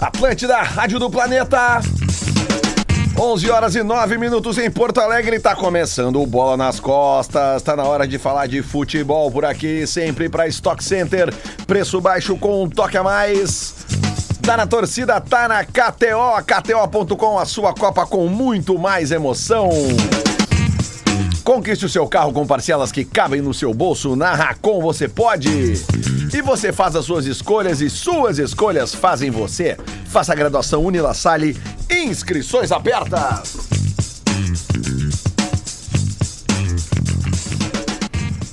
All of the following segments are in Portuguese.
Atlântida, Rádio do Planeta. 11 horas e 9 minutos em Porto Alegre, tá começando o Bola nas Costas. Tá na hora de falar de futebol por aqui, sempre para Stock Center. Preço baixo com um toque a mais. Tá na torcida, tá na KTO, KTO.com, a sua Copa com muito mais emoção. Conquiste o seu carro com parcelas que cabem no seu bolso. Na Racon você pode. E você faz as suas escolhas e suas escolhas fazem você. Faça a graduação Unila Salle. Inscrições abertas.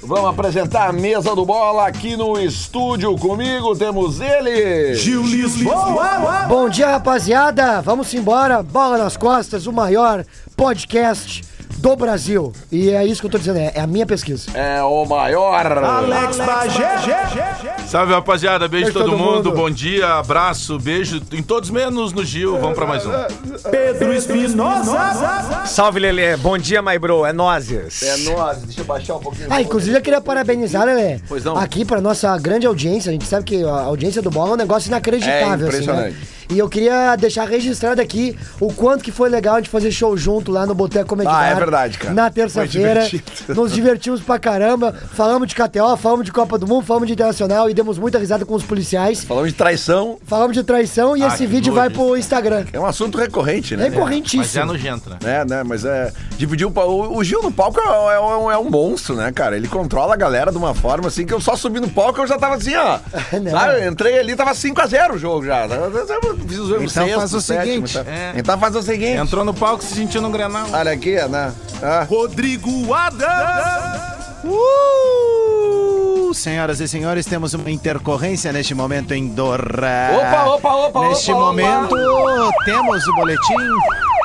Vamos apresentar a mesa do bola aqui no estúdio comigo. Temos ele. Gil Lisboa. Bom dia, rapaziada. Vamos embora. Bola nas costas, o maior podcast do Brasil. E é isso que eu tô dizendo, é, é a minha pesquisa. É o maior. Alex Bagé. Salve, rapaziada. Beijo, Beijo todo, todo mundo. mundo. Bom dia, abraço, beijo em todos menos no Gil. Vamos pra mais um. Pedro Espinosa. Salve, Lelê. Bom dia, my bro. É nozes. É nós. Deixa eu baixar um pouquinho. Ah, inclusive eu queria parabenizar, Lelê, Pois não. aqui pra nossa grande audiência. A gente sabe que a audiência do bola é um negócio inacreditável, É assim, né? E eu queria deixar registrado aqui o quanto que foi legal a gente fazer show junto lá no Boteco Comedy Ah, é verdade, cara. Na terça-feira. Nos divertimos pra caramba. Falamos de KTO, falamos de Copa do Mundo, falamos de Internacional e demos muita risada com os policiais. Falamos de traição. Falamos de traição e Ah, esse vídeo vai isso. pro Instagram. É um assunto recorrente, né? Mas é Recorrentíssimo. nojento, né? É, né? Mas é. Dividir o, o, o Gil no palco é, é um- é um monstro, né, cara? Ele controla a galera de uma forma assim que eu só subi no palco eu já tava assim, ó. Não. Sabe? Eu entrei ali, tava 5x0 o jogo já. Eu Fiz os Então sexto, faz o sétimo, seguinte. tá? É. Então faz o seguinte. Entrou no palco se sentiu no Grenal. Olha aqui, né? Ah. Rodrigo Adams. Uh, senhoras e senhores, temos uma intercorrência neste momento em Dorra. Opa, opa, opa, Neste opa, momento, temos o boletim.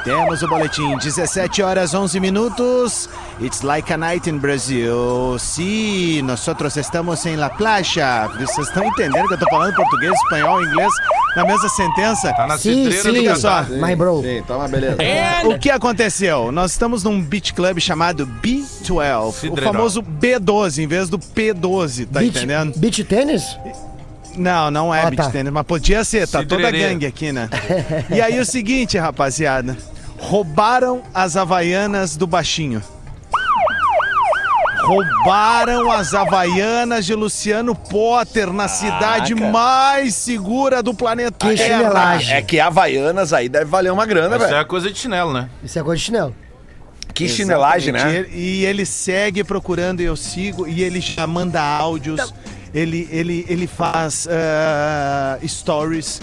Temos o boletim. 17 horas 11 minutos. It's like a night in Brazil. Sim, nós estamos em La Playa. Vocês estão entendendo que eu tô falando português, espanhol, inglês na mesma sentença? Tá na Sim, cidreira sim. do Olha só. Catar. My bro. Sim, tá uma beleza. O que aconteceu? Nós estamos num beach club chamado B12, o famoso B12 em vez do P12, tá Beach- entendendo? Beach tênis? Não, não é Ah, beach tá. tennis, mas podia ser, tá toda a gangue aqui, né? E aí o seguinte, rapaziada, roubaram as havaianas do baixinho. Roubaram as havaianas de Luciano Potter na cidade mais segura do planeta Que Terra. chinelagem. É que Havaianas aí deve valer uma grana, Isso velho. é coisa de chinelo, né? Isso é coisa de chinelo. Que chinelagem, né? E ele, e ele segue procurando, eu sigo, e ele já manda áudios, ele, ele, ele faz ah, stories.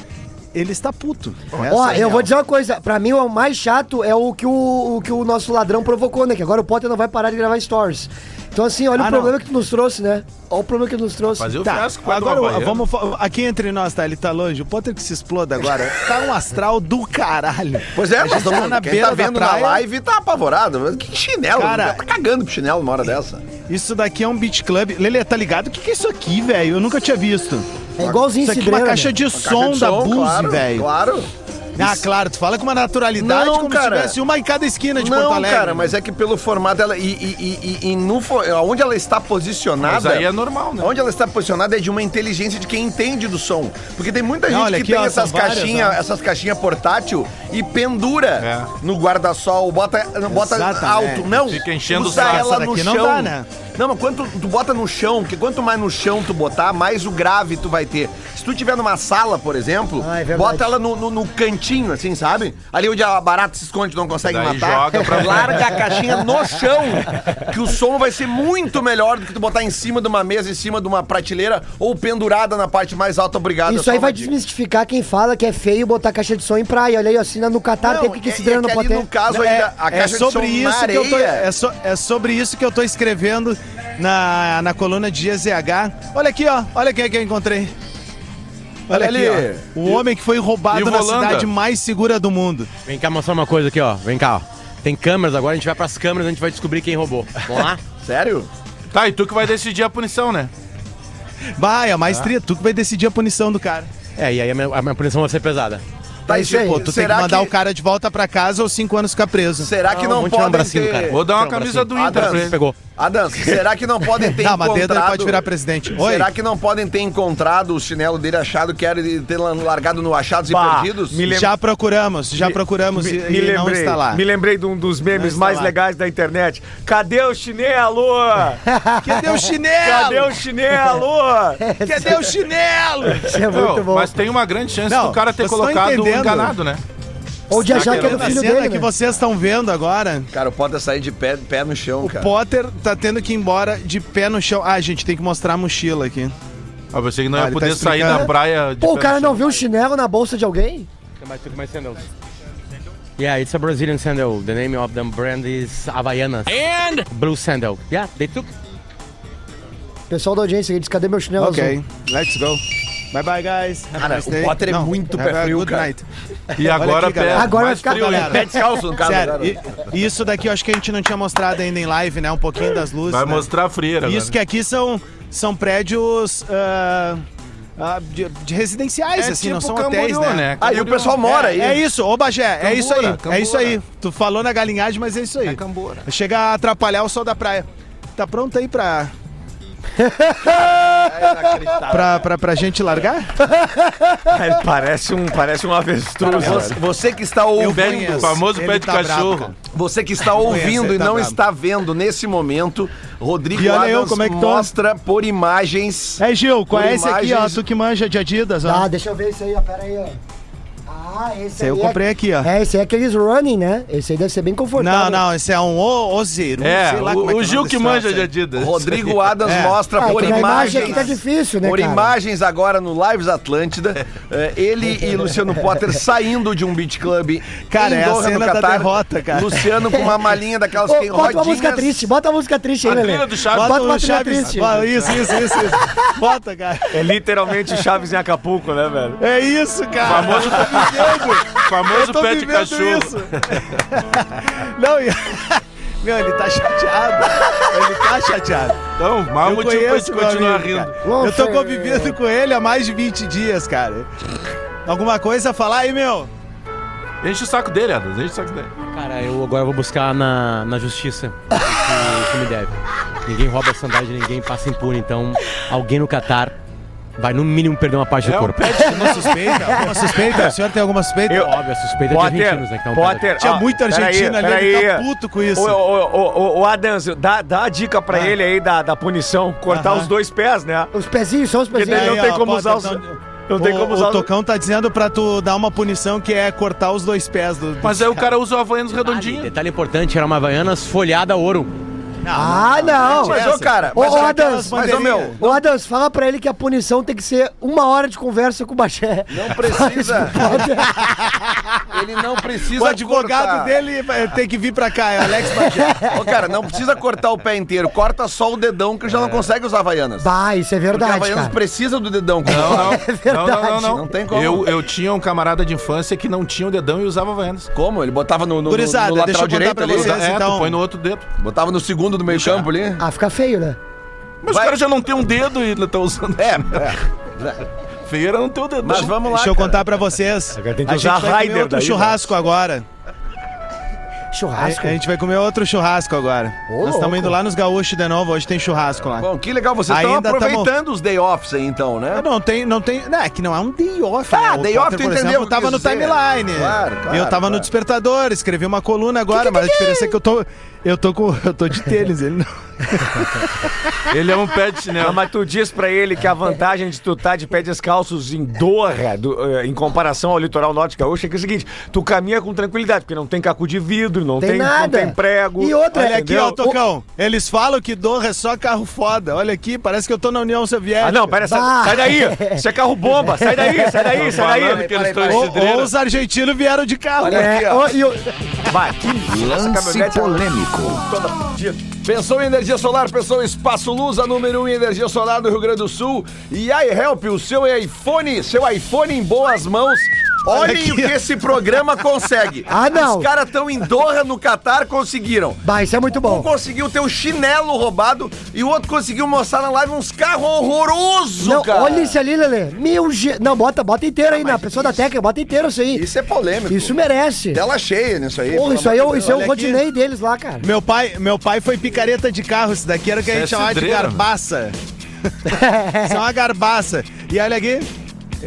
Ele está puto. Ó, é a eu real. vou dizer uma coisa. Pra mim, o mais chato é o que o, o que o nosso ladrão provocou, né? Que agora o Potter não vai parar de gravar stories. Então, assim, olha Ah, o não. problema que nos trouxe, né? Olha o problema que nos trouxe. Fazer o Tá, fiasco agora vamos aqui entre nós, tá? Ele tá longe. O Potter que se exploda agora. Tá um astral do caralho. Pois é, A nós gente tá estamos. na Quem beira tá da vendo na live tá apavorado. Mas Que chinelo? Cara, tá cagando pro chinelo uma hora dessa. Isso daqui é um beach club. Lele, tá ligado? O que, que é isso aqui, velho? Eu nunca tinha visto. É igualzinho Isso aqui é cidreira, uma caixa né? de som caixa de da Buse, claro, velho. Claro. Ah, claro, tu fala com uma naturalidade Não, como cara. se tivesse uma em cada esquina de Porto Não, Alegre. cara, mas é que pelo formato ela. E, e, e, e- e no, onde ela está posicionada. Mas aí é normal, né? Onde ela está posicionada é de uma inteligência de quem entende do som. Porque tem muita Não, gente olha que aqui, tem ó, essas caixinhas, essas caixinhas portátil e pendura É. no guarda-sol, bota, bota Exatamente. alto. Não, Fica enchendo usa saco. ela no chão. não dá, né? Não, mas quanto tu bota no chão, que quanto mais no chão tu botar, mais o grave tu vai ter. Se tu tiver numa sala, por exemplo, Ah, é bota ela no, no- no cantinho, assim, sabe? Ali onde a barata se esconde, não consegue Daí matar. joga pra- Larga a caixinha no chão, que o som vai ser muito melhor do que tu botar em cima de uma mesa, em cima de uma prateleira ou pendurada na parte mais alta. Obrigado. Isso é aí vai dica. desmistificar quem fala que é feio botar caixa de som em praia. Olha aí, assina no Catar, Não, tem que, que é- é que pode ali ter. no caso Não, ainda, a é, caixa é sobre de som isso que eu tô, é, so- é sobre isso que eu tô escrevendo na, na coluna de GZH. Olha aqui, ó. Olha quem é que eu encontrei. Olha, aqui, ali. ó. O homem que foi roubado E na cidade mais segura do mundo. Vem cá mostrar uma coisa aqui, ó. Vem cá, ó. Tem câmeras agora, a gente vai pras câmeras, a gente vai descobrir quem roubou. Vamos lá? Sério? Tá, e tu que vai decidir a punição, né? Vai, a maestria, tu que vai decidir a punição do cara. É, e aí a minha, a minha punição vai ser pesada. Tá, e isso aí. tipo, Pô, tu tem será que mandar que, o cara de volta pra casa ou cinco anos ficar preso. Será que não vamos tirar um podem bracinho, ter... cara. Vou dar uma um camisa do bracinho. Inter Ah, pra ele. Pegou. Adams, será que não podem ter Não, mas dedo ele encontrado... pode virar presidente. Oi? Será que não podem ter encontrado o chinelo dele achado que era de ter largado no achados Bah, e perdidos? me lem- Já procuramos, já procuramos Me, e, me e não lembrei, está lá. me lembrei de um dos memes Não mais lá. legais da internet. Cadê o chinelo? Cadê o chinelo? Cadê o chinelo? Cadê o chinelo? Isso é muito Não, bom. mas tem uma grande chance Não, do cara ter colocado o enganado, né? Ou de achar que era o A filho cena dele, que né? vocês estão vendo agora, Cara, o Potter sair de pé, pé no chão, cara. Potter tá tendo que ir embora de pé no chão. Ah, gente, tem que mostrar a mochila aqui. Eu pensei que não Ah, ia ele tá poder sair explicando. na praia de Pô, o pé cara no não chão. viu o chinelo na bolsa de alguém? My, took my sandals. Yeah, it's a Brazilian sandal. The name of the brand is Havaianas. And blue sandal. Yeah, they took. Pessoal da audiência, ele disse, cadê meu chinelo Ok, azul? let's go. Bye bye, guys. Have a Cara, nice o. Potter é Não, muito pé frio, good cara. night. E agora aqui, pé. Agora vai mais ficar frio galera. Pé descalço, no caso. Sério, cara. e- isso daqui eu acho que a gente não tinha mostrado ainda em live, né? Um pouquinho das luzes. Vai né? mostrar a frieira Isso agora. que aqui são, são prédios ah, ah, de, de residenciais, É assim, não tipo são hotéis, Camboriú, né? né? Ah, e o pessoal mora aí. É isso, ô Bagé, é isso aí, Cambura, é isso aí. Tu falou na galinhagem, mas é isso aí. É cambura. Chega a atrapalhar o sol da praia. Tá pronto aí pra, pra, pra, pra gente largar? Ele parece um, parece um avestruz. Você, você que está ouvindo, conheço. o famoso pé de tá bravo, cachorro. cara. você que está conheço, ouvindo ele e tá não bravo. está vendo nesse momento, Rodrigo E olha eu, como é que tô? mostra por imagens. É, Gil, qual é esse aqui, ó? imagens- Tu que manja de Adidas, ó. Ah, deixa eu ver isso aí, ó. Pera aí, ó. Ah, esse Esse aí eu aí comprei é... aqui, ó. É, esse aí é aqueles running, né? Esse aí deve ser bem confortável. Não, não, esse é um o- ozeiro. É, sei lá como o, é o que é Gil que manja de. Adidas. Rodrigo Adams É. mostra Ah, por na imagem imagens. aqui tá difícil, né, por cara? imagens agora no Lives Atlântida, eh, ele e Luciano Potter saindo de um beach club Cara, em é a Doha, no cena da Catar. derrota, cara. Luciano com uma malinha daquelas Ô, que tem bota uma música rodinhas. triste, bota uma música triste aí, A Lelê. trilha do Chaves. Bota Bota uma o trilha triste. Bota, Isso, isso, isso, isso. Bota, cara. É literalmente Chaves em Acapulco, né, velho? É isso, cara. Famoso, famoso Eu tô pé de vivendo cachorro. isso. Não, e- meu, ele tá chateado. Ele tá chateado. Então, mal Eu motivo pra meu continuar amigo, rindo. cara. Eu tô convivendo com ele há mais de 20 dias, cara. Alguma coisa a falar aí, meu? Enche o saco dele, Adams. Enche o saco dele. Cara, eu agora vou buscar na, na justiça o que, o que me deve. Ninguém rouba a sandália de ninguém, passa impune. Então, alguém no Catar vai no mínimo perder uma parte do É um corpo. de Uma suspeita? Alguma suspeita? O senhor tem alguma suspeita? Eu- Óbvio, a suspeita é de Potter, argentinos, né? Que tá um Potter, Tinha ó, muito peraí, argentino ali, ele tá puto com isso. Ô, ô, Adams, dá, dá a dica pra ele aí da, da punição, cortar Aham. os dois pés, né? Os pezinhos, só os Porque pezinhos. daí não tem ó, como Potter, usar os... então- Não tem o, como o usar os... Tocão tá dizendo pra tu dar uma punição que é cortar os dois pés do. do- Mas aí o cara usa o Havaianos Detalhe, redondinho. detalhe importante, era uma Havaianas folhada a ouro. Ah, não. Mas, ô, cara, Ô, mas, ô, olha Adams, mas, ô, meu, Ô, Adams, fala pra ele que a punição tem que ser uma hora de conversa com o Baxé. não precisa. Ele não precisa O advogado cortar. dele vai- tem que vir pra cá, é o Alex Bagé. Ô, cara, não precisa cortar o pé inteiro. Corta só o dedão que já não consegue usar Havaianas. Bah, isso é Porque verdade, Havaianas cara. precisa do dedão. Não, não. corta. não, não, não, não. Não tem como. Eu, eu tinha um camarada de infância que não tinha o dedão e usava Havaianas. Como? Ele botava no, no, Gurizada, no deixa lateral direito pra ali? vocês. é, então- põe no outro dedo. Botava no segundo do meio campo ali? Ah, fica feio, né? Mas Vai. o cara já não tem um dedo e tá usando. É, é. Feio era não ter o dedo. Mas vamos lá, Deixa eu cara. contar pra vocês. Agora tem que a usar gente vai comer outro daí, churrasco agora. A, Churrasco. a gente vai comer outro churrasco agora. Ô, Nós estamos indo lá nos gaúchos de novo, hoje tem churrasco lá. Bom, que legal. Vocês estão Ainda aproveitando os day offs aí, então, né? Não tem, não tem. Não, é que não é um day off. Ah, né? O day off, tu entendeu exemplo, que tava eu no dizer. timeline. Claro, claro, eu tava claro. no Despertador, escrevi uma coluna agora, mas a diferença é que eu tô. Eu tô com. Eu tô de tênis, ele não. Ele é um pé de Não, chinelo. mas tu diz pra ele que a vantagem de tu estar de pé descalços em Doha, do- eh, em comparação ao litoral norte gaúcho, é que é o seguinte, tu caminha com tranquilidade, porque não tem caco de vidro, não Tem tem, nada. não tem prego. E outra, Olha aqui, entendeu? ó, Tocão. Eles falam que Doha é só carro foda. Olha aqui, parece que eu tô na União Soviética. Ah, não, pera, sai, sai daí! Isso é carro bomba! Sai daí, sai daí, sai daí! Ou, ou os argentinos vieram de carro. Olha né? aqui, É, ó. ó, e o- Vai, que essa caminhonete Pensou em energia solar, pensou em Espaço Luz, a número 1 um em energia solar do Rio Grande do Sul. E iHelp, o seu iPhone, seu iPhone em boas mãos. Olhem o que esse programa consegue. Ah, não. Os caras estão em Doha, no Catar, conseguiram. Bah, isso é muito Um bom. conseguiu ter o chinelo roubado e o outro conseguiu mostrar na live uns carros horrorosos, Não, cara. olha isso ali, Lelê. Meu Je... Não, bota, bota inteiro aí, na pessoa da técnica, bota inteiro isso aí. Isso é polêmico. Isso merece. Tela cheia nisso aí. Porra, isso aí é, de isso é o aqui. Rodinei deles lá, cara. Meu pai, meu pai foi picareta de carro. Isso daqui era o que a Isso gente é chamava de garbaça. Isso é uma garbaça. E olha aqui.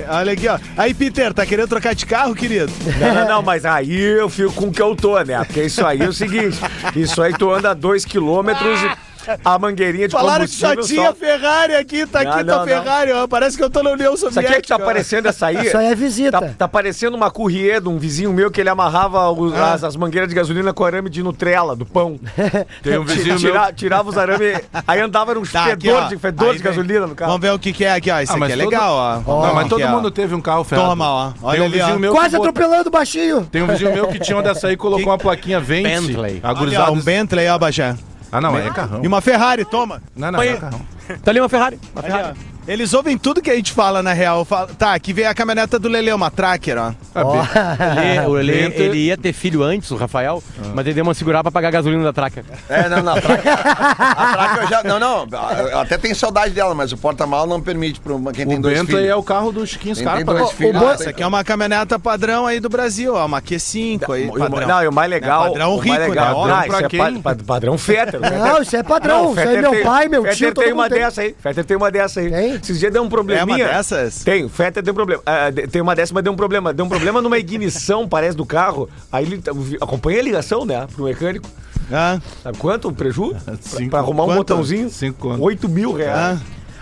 Olha aqui, ó. Aí, Peter, tá querendo trocar de carro, querido? Não, não, não, mas aí eu fico com o que eu tô, né? Porque isso aí é o seguinte: isso aí tu anda dois quilômetros e a mangueirinha de Falaram que só combustível tinha Ferrari aqui, tá Não, aqui não, tua Ferrari, ó. Parece que eu tô na União Isso Soviética. aqui é que tá ó. parecendo essa aí. Isso aí é visita. Tá, tá parecendo uma courrier de um vizinho meu que ele amarrava os- Ah. as, as mangueiras de gasolina com arame de Nutella, do pão. Tem um vizinho Tira- meu. Tirava os arames, aí andava num Tá, aqui, fedor, ó. de, fedor Aí de gasolina no carro. Vamos ver o que que é aqui, ó. Isso Ah, aqui é todo- legal, ó. Não, mas Aqui, todo ó. mundo teve um carro ferrado. Toma, ó. Olha Tem um ali, ó. vizinho meu Quase que atropelando o baixinho. Tem um vizinho meu que tinha uma dessa aí e colocou uma plaquinha vence. Bentley. A Olha, um Bentley, ó, Bajé. Ah, não, é carrão. E uma Ferrari, toma. Não, não, é carrão. Tá ali uma Ferrari. Uma Ali, Ferrari. Eles ouvem tudo que a gente fala, na real. Fala- Tá, aqui vem a caminhoneta do Lele, uma Tracker, ó. Ah. Ele, o Lelê, Bentley. ele ia ter filho antes, o Rafael, mas ele deu uma segurada pra pagar a gasolina da traca. É, não, não. A traca, a traca eu já. Não, não. Eu até tenho saudade dela, mas o porta-mal não permite pra quem tem O dois Bentley filhos. é o carro do Chiquinho tem Scarpa. dois né? filhos. Bo- não Essa tem- aqui é uma caminhoneta padrão aí do Brasil, ó. Uma Q5 aí, o- padrão. Não, e o mais legal. É padrão o mais rico, né? legal, Ó, não, pra isso é padrão Fetter. o Fetter- Não, isso é padrão. Não, isso aí é Fetter meu tem- pai, meu Fetter tio, todo tem uma mundo tem. dessa aí. Fetter tem uma dessa aí. Tem? Esses dias deu um probleminha. É uma dessas? Tem, o Fetter tem um problema. Ah, de- tem uma dessa, mas deu um problema. Deu um problema numa ignição, parece, do carro. Aí ele tá- acompanha a ligação, né? Pro mecânico. Ah, Sabe quanto o preju? Cinco. Pra arrumar um Quanto? botãozinho? Cinco conto. 8 mil ah. reais.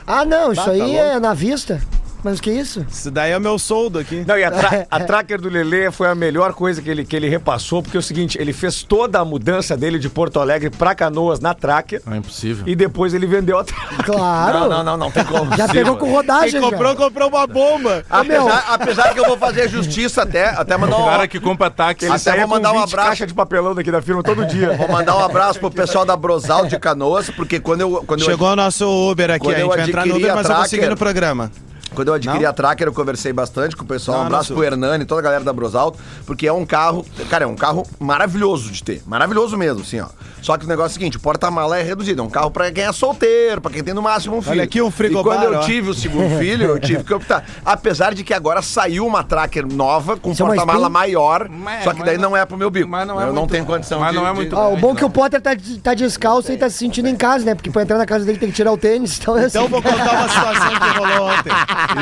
Ah, não, isso Tá, tá aí louco. é na vista. Mas o que é isso? Isso daí é o meu soldo aqui. Não, e a, tra a tracker do Lelê foi a melhor coisa que ele, que ele repassou, porque é o seguinte, ele fez toda a mudança dele de Porto Alegre pra Canoas na tracker Ah, impossível. e depois ele vendeu a tracker. Claro. Não, não, não, não tem como. Já pegou com rodagem, Quem comprou, já. comprou uma bomba. Apesar, apesar que eu vou fazer justiça até, até mandar O um, cara que compra táxi. Ele Até vou vou mandar um abraço. caixa de papelão daqui da firma todo dia. Vou mandar um abraço pro pessoal da Brosal de Canoas, porque quando eu, quando eu, Chegou o nosso Uber aqui. A gente eu vai entrar no Uber, mas eu vou Tracker- seguir no programa. Quando eu adquiri Não? a Tracker, eu conversei bastante com o pessoal. Não, um abraço não pro Hernani e toda a galera da Brosalto, porque é um carro, cara, é um carro maravilhoso de ter. Maravilhoso mesmo, assim, ó. Só que o negócio é o seguinte, o porta-mala é reduzido. É um carro pra quem é solteiro, pra quem tem no máximo um filho. Olha aqui um frigobar, E quando eu ó. tive o segundo filho, eu tive que optar. Apesar de que agora saiu uma Tracker nova, com Isso é porta-mala Spin? maior, Mas- só que daí mas não é pro meu bico. mas não é eu não muito- tenho condição mas de... não é de- muito- Ah, o bom é que o Potter tá, tá descalço e tá se sentindo em casa, né? Porque pra entrar na casa dele tem que tirar o tênis. Então, é Então assim. vou contar uma situação que rolou ontem.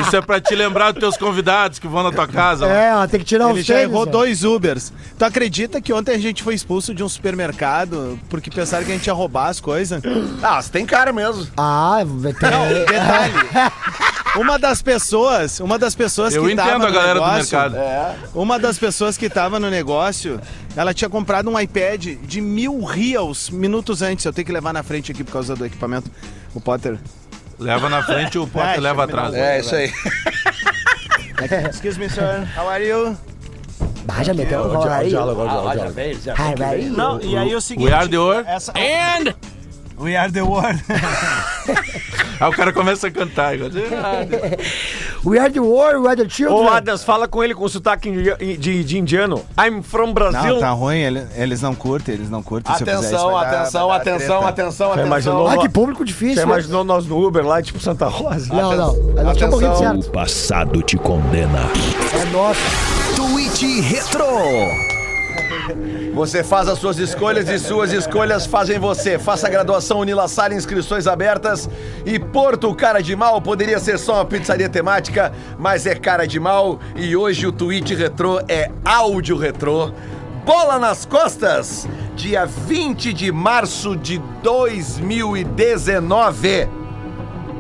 Isso é pra te lembrar dos teus convidados que vão na tua casa. lá. É, ó, tem que tirar Ele os já tênis. errou né? dois Ubers. Tu acredita que ontem a gente foi expulso de um supermercado porque pensaram que a gente ia roubar as coisas? Ah, você tem cara mesmo. Ah, vai ter... Detalhe. Uma das pessoas, uma das pessoas Eu que tava entendo a no galera do negócio, mercado. Uma das pessoas que tava no negócio, ela tinha comprado um iPad de mil reals minutos antes. Eu tenho que levar na frente aqui por causa do equipamento. O Potter. Leva na frente e o Potter É, leva atrás. É, isso aí. Excuse me, sir. How are you? Bah, já meteu o rola aí. How are you? Não, e aí é o seguinte. We are the world. Essa... And... We are the world. Aí o cara começa a cantar. igual- We are the war, we are the children. Ô, Adas, fala com ele com sotaque de, de, de indiano. I'm from Brazil. Não, tá ruim, ele- eles não curtem, eles não curtem. Se eu fizer isso, Atenção, vai dar- atenção, vai dar atenção, treta. atenção, Você atenção. imaginou? Ah, que público Você difícil. imaginou nós no Uber lá, tipo Santa Rosa? Não, não. Nós tínhamos morrido Atenção. certo. passado te condena. É nosso. Tweet Retro. Você faz as suas escolhas e suas escolhas fazem você. Faça a graduação Unilassar, inscrições abertas. E Porto Cara de Mal poderia ser só uma pizzaria temática, mas é cara de mal. E hoje o tweet retrô é áudio retrô. Bola nas costas, dia 20 de março de 2019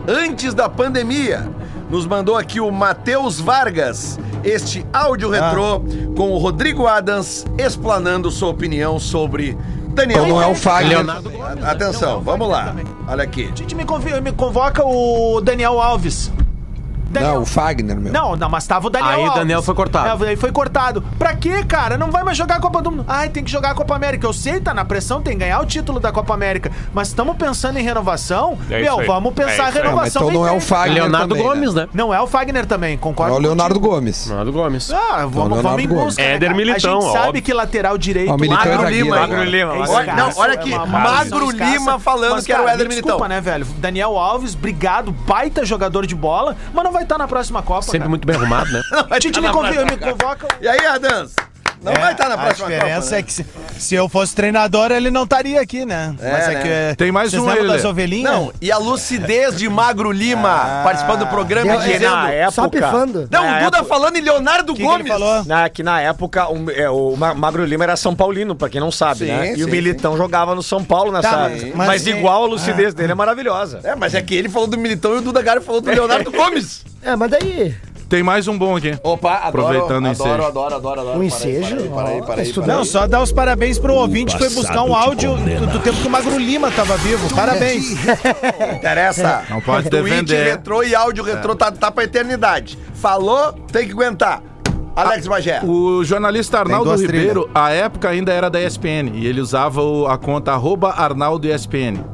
antes da pandemia. Nos mandou aqui o Matheus Vargas, este áudio retrô com o Rodrigo Adams explanando sua opinião sobre Daniel. Então não é o Fagner. Atenção, vamos lá. Olha aqui. A gente me convoca o Daniel Alves. Não, o Fagner, meu. Não, não, mas tava o Daniel Aí o Alves. Daniel foi cortado. É, aí foi cortado. Pra quê, cara? Não vai mais jogar a Copa do Mundo. Ai, tem que jogar a Copa América. Eu sei, tá na pressão, tem que ganhar o título da Copa América. Mas estamos pensando em renovação. É isso Meu, aí. vamos É pensar a aí. Não, mas renovação. então não é o. Fagner Leonardo também, Gomes, né? né? Não é o Fagner também, concordo. É o Leonardo contigo. Gomes. Leonardo Gomes. Ah, vamos, Leonardo vamos em busca. né, Éder? Militão, A gente sabe óbvio. que lateral direito. Ó, o Militão é Magro zagueiro, Lima, né? Magro Lima. Não, olha aqui, é Magro. Lima falando que era o Éder Militão. Desculpa, né, velho? Daniel Alves, obrigado, baita jogador de bola, mas não vai estar na próxima Copa. Sempre cara. muito bem arrumado, né? A gente me, convi- me convoca. E aí, Adams? Não vai estar na próxima A diferença Copa, né? é que se, se eu fosse treinador, ele não estaria aqui, né? Mas é né? que. é- Tem mais um aí, das ovelhinhas? Não, e a lucidez de Magro Lima participando do programa e dizendo... na época- Só pifando. Não, o Duda época- falando em Leonardo que, que ele Gomes. falou? Na, que na época o, é, o Ma- Magro Lima era São Paulino, pra quem não sabe, Sim, né? E sim, o Militão jogava no São Paulo nessa. Tá, mas, mas- mas- igual a lucidez dele é maravilhosa. É, mas é que ele falou do Militão e o Duda Garo falou do Leonardo Gomes. É, mas daí. Tem mais um bom aqui. Opa, adoro, Aproveitando o adoro, ensejo. adoro, adoro, adoro. Um ensejo? Para aí, para aí, Ó, para aí, estudando. para aí. Não, só dar os parabéns pro ouvinte que foi buscar um áudio do, do tempo que o Magro Lima tava vivo. Parabéns. Interessa. Não pode Tweet defender. retrô e áudio retrô tá, tá pra eternidade. Falou, tem que aguentar. Alex Bagé. O jornalista Arnaldo Ribeiro, à época ainda era da ESPN, e ele usava o- a conta arroba Arnaldo ESPN.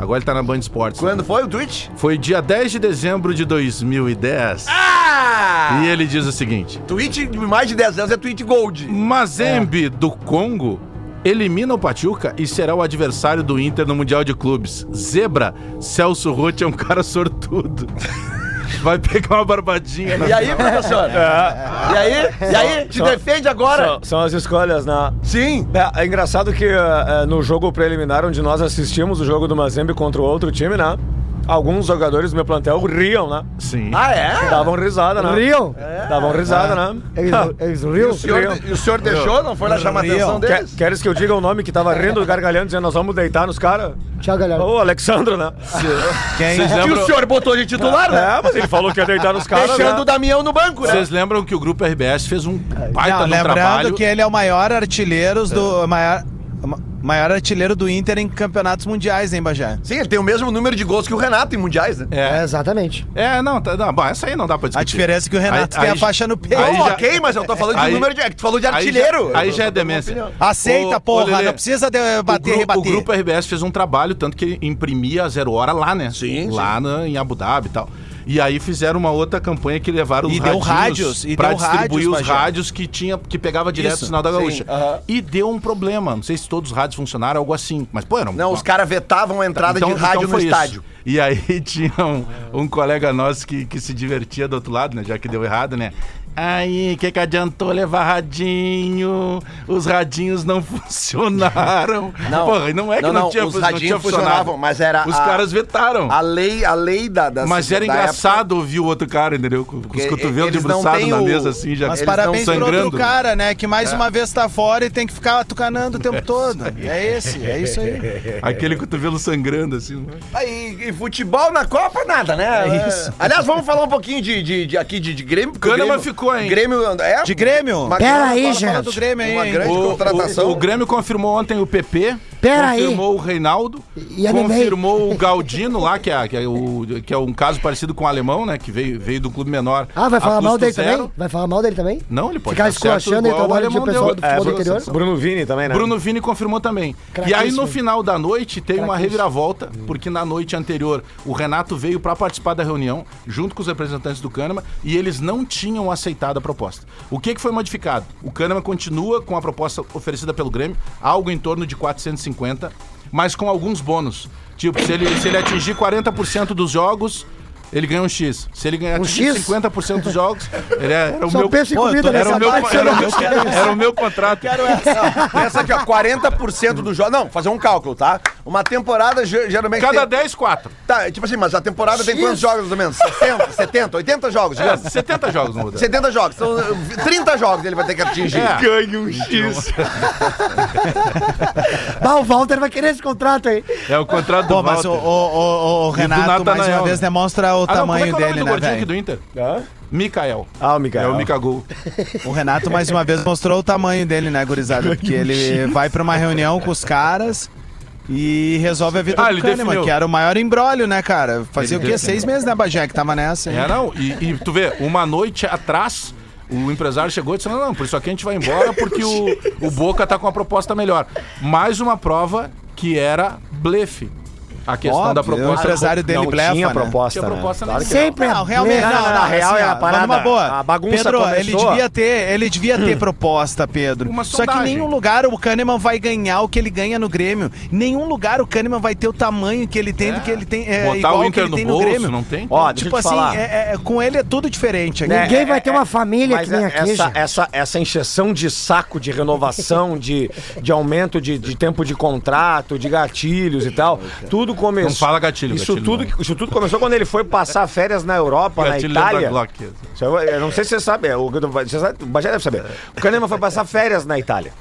Agora ele tá na Band Esportes. Quando foi o tweet? Foi dia 10 de dezembro de 2010. Ah! E ele diz o seguinte: Tweet de mais de 10 anos é tweet gold. Mazembe do Congo elimina o Pachuca e será o adversário do Inter no Mundial de Clubes. Zebra, Celso Roth é um cara sortudo. Vai pegar uma barbadinha E aí, professor? E aí? E aí? Te só- defende agora? São, são as escolhas, né? Sim. É, é engraçado que é, é, no jogo preliminar, onde nós assistimos o jogo do Mazembe contra o outro time, né? Alguns jogadores do meu plantel riam, né? Sim. Ah, é? Davam risada, né? Riam? Davam risada, né? Eles, eles E riam? o senhor, e o senhor deixou? Não foi lá chamar a atenção Quer- deles? queres que eu diga o nome que tava rindo, gargalhando, dizendo nós vamos deitar nos caras? Tchau, galera. Ô, Alexandro, né? Quem? Vocês E o lembram, senhor botou de titular, né? É, mas ele falou que ia deitar nos caras. Deixando né? o Damião no banco, né? vocês lembram que o grupo RBS fez um baita Não, lembrando trabalho. que ele é o maior artilheiro do. Maior, ma- maior artilheiro do Inter em campeonatos mundiais, hein, Bajé? Sim, ele tem o mesmo número de gols que o Renato em mundiais, né? É, exatamente. É, não, tá, não, bom, essa aí não dá pra discutir. A diferença é que o Renato Aí- tem aí- a faixa no peito. Não, já- ok, mas eu tô falando de aí- número de. É tu falou de Aí artilheiro. já, aí já é dando uma demência. Aceita, ô, porra. Lelê, não precisa de- bater, o, rebater. o Grupo RBS fez um trabalho, tanto que imprimia a zero hora lá, né? Sim, Lá na- em Abu Dhabi e tal. E aí fizeram uma outra campanha que levaram os E deu rádios, e pra deu distribuir rádios, os rádios que tinha que pegava direto Isso, o sinal da gaúcha. sim, aham. E deu um problema. Não sei se todos os rádios funcionaram, algo assim. Mas, pô, era um, Não, os caras vetavam a entrada de rádio no foi isso. estádio. E aí tinha um, um colega nosso que, que se divertia do outro lado, né? Já que deu errado, né? Aí, que que adiantou levar radinho? Os radinhos não funcionaram. Não. Porra, e não é que Não, não, não, tinha, os não radinhos tinha funcionavam, mas era Os a- caras vetaram. A lei, a lei da. da Mas era da engraçado ouvir o outro cara, entendeu? Com, com os cotovelos debruçados na o- mesa, assim, já Mas parabéns não pro sangrando. outro cara, né? Que mais uma vez tá fora e tem que ficar tucanando o tempo todo. É esse, é isso aí. Aquele cotovelo sangrando, assim. época. Aí, e futebol na Copa, nada, né? É isso. Aliás, vamos falar um pouquinho de, de, de- aqui de, de Grêmio. porque o Kahneman Grêmio- ficou, hein? Grêmio. É, De Grêmio? uma Pera grande- aí, fala- gente. fala do Grêmio aí, Uma grande O, contratação. o- o Grêmio confirmou ontem o PP. Pera aí. confirmou o Reinaldo. E confirmou o Galdino lá, que é, que, é o, que é um caso parecido com o alemão, né? Que veio, veio do clube menor. Ah, vai falar mal dele zero. também? Vai falar mal dele também? Não, ele pode Ficar esculachando e o trabalho de alemão pessoal deu. do futebol do É, interior? Bruno Vini também, né? Bruno Vini confirmou também. E aí, no final da noite, teve uma reviravolta, porque na noite anterior o Renato veio para participar da reunião, junto com os representantes do Kahneman, e eles não tinham aceitado a proposta. O que, que foi modificado? O Kahneman continua com a proposta oferecida pelo Grêmio, algo em torno de 450, mas com alguns bônus. Tipo, se ele, se ele atingir 40% dos jogos. Ele ganha um X. Se ele ganhar Um atingir X? 50% dos jogos, ele é- era o Só meu. pensa em Pô, comida tu- Era o meu, parte, era o meu, era o meu contrato. Pensa aqui, ó, 40% do jogo. Não, fazer um cálculo, tá? Uma temporada ge- geralmente. Cada tem... 10, 4. Tá, tipo assim, mas a temporada tem quantos jogos, mais ou menos? 60, 70, 80 jogos, É, digamos. 70 jogos no muda. 70 jogos. Então, 30 jogos ele vai ter que atingir. É. Ganha um X. Ah, o Walter vai querer esse contrato aí. É o contrato do Pô, mas o, Walter. o, o, o do Renato, mais uma vez, demonstra o Ah, não, como é tamanho que é o nome dele, né, gordinho aqui do Inter? Mikael. Ah, o Miguel. É o Mikagol. O Renato, mais uma vez, mostrou o tamanho dele, né, gurizada? Porque ele vai pra uma reunião com os caras E resolve a vida Ah, do Kahneman, definiu. que era o maior embrólio, né, cara? Fazia Ele o quê? definiu. Seis meses, né, Bagé, que tava nessa. hein? É, não. E, e tu vê, uma noite atrás, o empresário chegou e disse: não, não, por isso aqui a gente vai embora porque o, o Boca tá com uma proposta melhor. Mais uma prova que era blefe. A questão Óbvio, da o proposta. empresário dele não blefa, tinha né? proposta, Tinha né? proposta Claro nenhuma. que. Sempre Não, é realmente, não, não, não, na real assim, é a parada, numa boa. a bagunça Pedro, ele começou- devia ter, ele devia ter proposta, Pedro. Uma Só que em nenhum lugar o Kahneman vai ganhar o que ele ganha no Grêmio. Em nenhum lugar o Kahneman vai ter o tamanho que ele tem do que ele tem, é, Botar igual o que Inter ele no tem no bolso, Grêmio. não tem? Ó, Tipo assim, falar. é- é- com ele é tudo diferente aqui. Ninguém É, vai é, ter uma família que nem é- aqui, essa, essa encheção de saco de renovação, de, de aumento de, de tempo de contrato, de gatilhos e tal, tudo começou. Não fala gatilho, Isso, gatilho tudo, não. isso tudo começou quando ele foi passar férias na Europa, na Gatilho lembra Itália. Isso Eu, eu não sei se você sabe, é, o, você sabe, o Bagé deve saber. O Kahneman foi passar férias na Itália.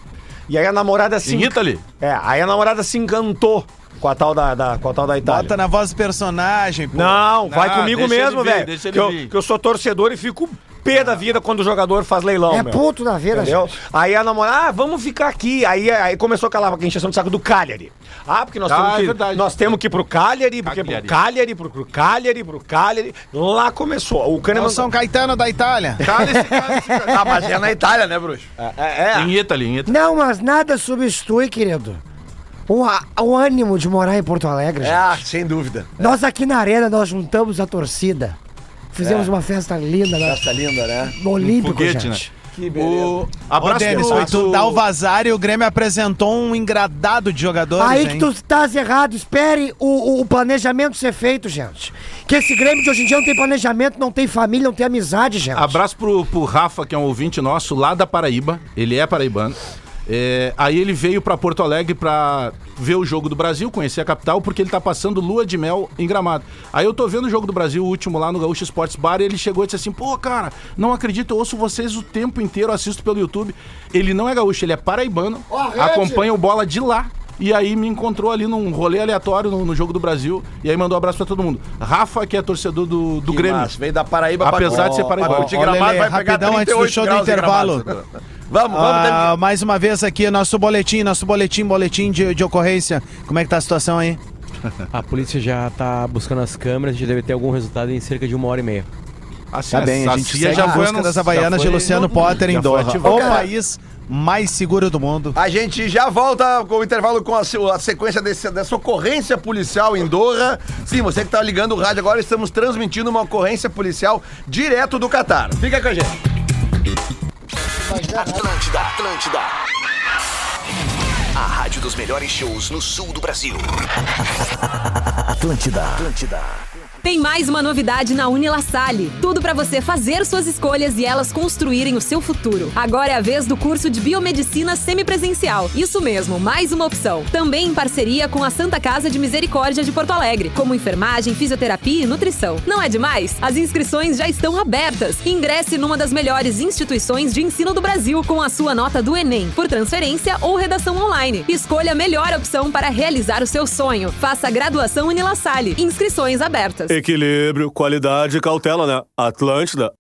E aí a namorada se. Em Italy? É, aí a namorada se encantou com a tal da, da- com a tal da Itália. Bota na voz do personagem, pô. Não, vai Ah, comigo deixa mesmo, velho. deixa ele Que, eu- que eu sou torcedor e fico pé da vida quando o jogador faz leilão, É meu. puto da vida, Entendeu? gente. Aí a namorada, ah, vamos ficar aqui. Aí, aí começou aquela encheção de saco do Cagliari. Ah, porque nós, Ah, temos, é que, verdade. nós temos que ir pro Cagliari, porque Cagliari. pro Cagliari, pro, pro Cagliari, pro Cagliari. Lá começou. O Kahneman... São Caetano da Itália. Cálice, cálice, cálice. Ah, mas é na Itália, né, bruxo? É, é. Em Italy, em Italy. Não, mas nada substitui, querido. O, o ânimo de morar em Porto Alegre, É, gente. ah, sem dúvida. Nós aqui na arena, nós juntamos a torcida. Fizemos uma festa linda na- Festa linda, né? no Olímpico, Foguete, gente. Que O... Ô, Abraço Denis, pro- foi tu dar o vazar e o Grêmio apresentou um engradado de jogadores, Aí hein? que tu estás errado. Espere o, o- o planejamento ser feito, gente. Que esse Grêmio de hoje em dia não tem planejamento, não tem família, não tem amizade, gente. Abraço pro, pro Rafa, que é um ouvinte nosso lá da Paraíba. Ele é paraibano. É, aí ele veio pra Porto Alegre pra ver o jogo do Brasil, conhecer a capital, porque ele tá passando lua de mel em Gramado. Aí eu tô vendo o jogo do Brasil, o último lá no Gaúcho Sports Bar, e ele chegou e disse assim: pô, cara, não acredito, eu ouço vocês o tempo inteiro, assisto pelo YouTube. Ele não é gaúcho, ele é paraibano, acompanha o bola de lá. E aí me encontrou ali num rolê aleatório no, no jogo do Brasil. E aí mandou um abraço pra todo mundo. Rafa, que é torcedor do, do Grêmio. massa, Veio da Paraíba Apesar de ser pra paraibano. curtir Ó, Gramado, Lelê, vai pegar rapidão, antes do 38 show do intervalo. Vamos, vamos Ah, mais uma vez aqui, nosso boletim, nosso boletim, boletim de, de ocorrência. Como é que tá a situação aí? A polícia já tá buscando as câmeras, a gente deve ter algum resultado em cerca de uma hora e meia. Assim, Tá bem, a gente segue já em foi busca no- das já Havaianas de Luciano Potter em já Doha. O Cara, país mais seguro do mundo. A gente já volta com o intervalo com a, a sequência desse- dessa ocorrência policial em Doha. Sim, você que tá ligando o rádio agora, estamos transmitindo uma ocorrência policial direto do Catar. Fica com a gente. Atlântida, Atlântida. A rádio dos melhores shows no sul do Brasil. Atlântida, Atlântida. Tem mais uma novidade na Unila Salle. Tudo para você fazer suas escolhas e elas construírem o seu futuro. Agora é a vez do curso de Biomedicina semipresencial. Isso mesmo, mais uma opção. Também em parceria com a Santa Casa de Misericórdia de Porto Alegre, como enfermagem, fisioterapia e nutrição. Não é demais? As inscrições já estão abertas. Ingresse numa das melhores instituições de ensino do Brasil com a sua nota do Enem, por transferência ou redação online. Escolha a melhor opção para realizar o seu sonho. Faça a graduação Unila Salle. Inscrições abertas. Equilíbrio, qualidade e cautela, né? Atlântida.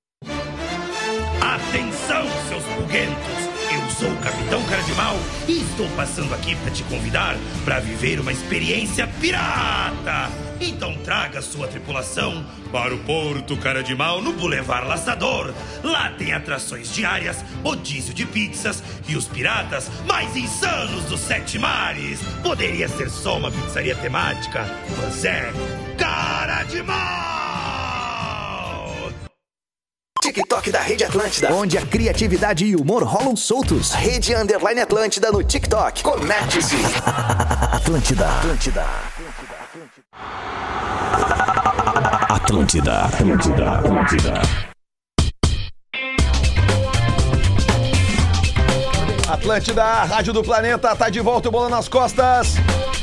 Passando aqui para te convidar para viver uma experiência pirata. Então traga sua tripulação para o Porto Cara de Mal no Boulevard Laçador. Lá tem atrações diárias, rodízio de pizzas e os piratas mais insanos dos sete mares. Poderia ser só uma pizzaria temática, mas é Cara de Mal! TikTok da Rede Atlântida, onde a criatividade e o humor rolam soltos. Rede Underline Atlântida no TikTok. Conecte-se. Atlântida, Atlântida. Atlântida, Atlântida, Atlântida. Atlântida, Rádio do Planeta, tá de volta o bola nas costas.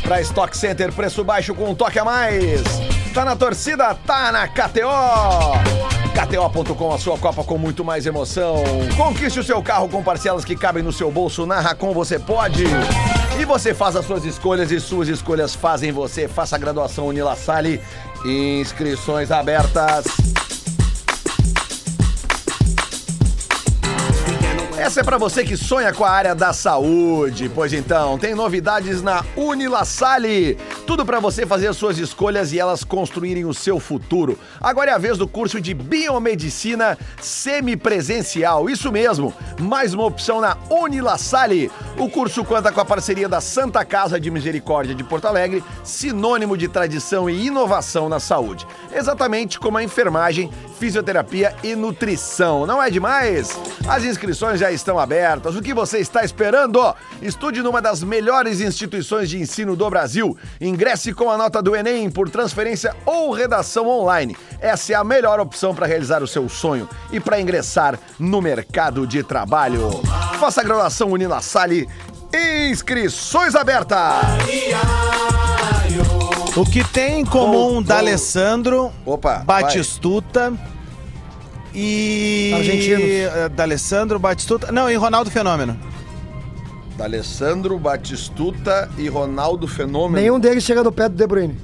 Pra Stock Center, preço baixo com um toque a mais. Tá na torcida, tá na KTO. KTO.com, a sua Copa com muito mais emoção. Conquiste o seu carro com parcelas que cabem no seu bolso. Na Racon você pode. E você faz as suas escolhas e suas escolhas fazem você. Faça a graduação Unila Salle. Inscrições abertas. Essa é pra você que sonha com a área da saúde. Pois então, tem novidades na Unilassalle. Tudo pra você fazer suas escolhas e elas construírem o seu futuro. Agora é a vez do curso de Biomedicina semipresencial. Isso mesmo, mais uma opção na Unilassalle. O curso conta com a parceria da Santa Casa de Misericórdia de Porto Alegre, sinônimo de tradição e inovação na saúde. Exatamente como a enfermagem, fisioterapia e nutrição. Não é demais? As inscrições já estão abertas. O que você está esperando? Estude numa das melhores instituições de ensino do Brasil. Ingresse com a nota do Enem por transferência ou redação online. Essa é a melhor opção para realizar o seu sonho e para ingressar no mercado de trabalho. Faça a graduação Unila Salle. Inscrições abertas! O que tem em comum Gol, D'Alessandro, Opa, Batistuta e... Argentinos. eh, D'Alessandro, Batistuta... Não, e Ronaldo Fenômeno. D'Alessandro, Batistuta e Ronaldo Fenômeno. Nenhum deles chega no pé do De Bruyne.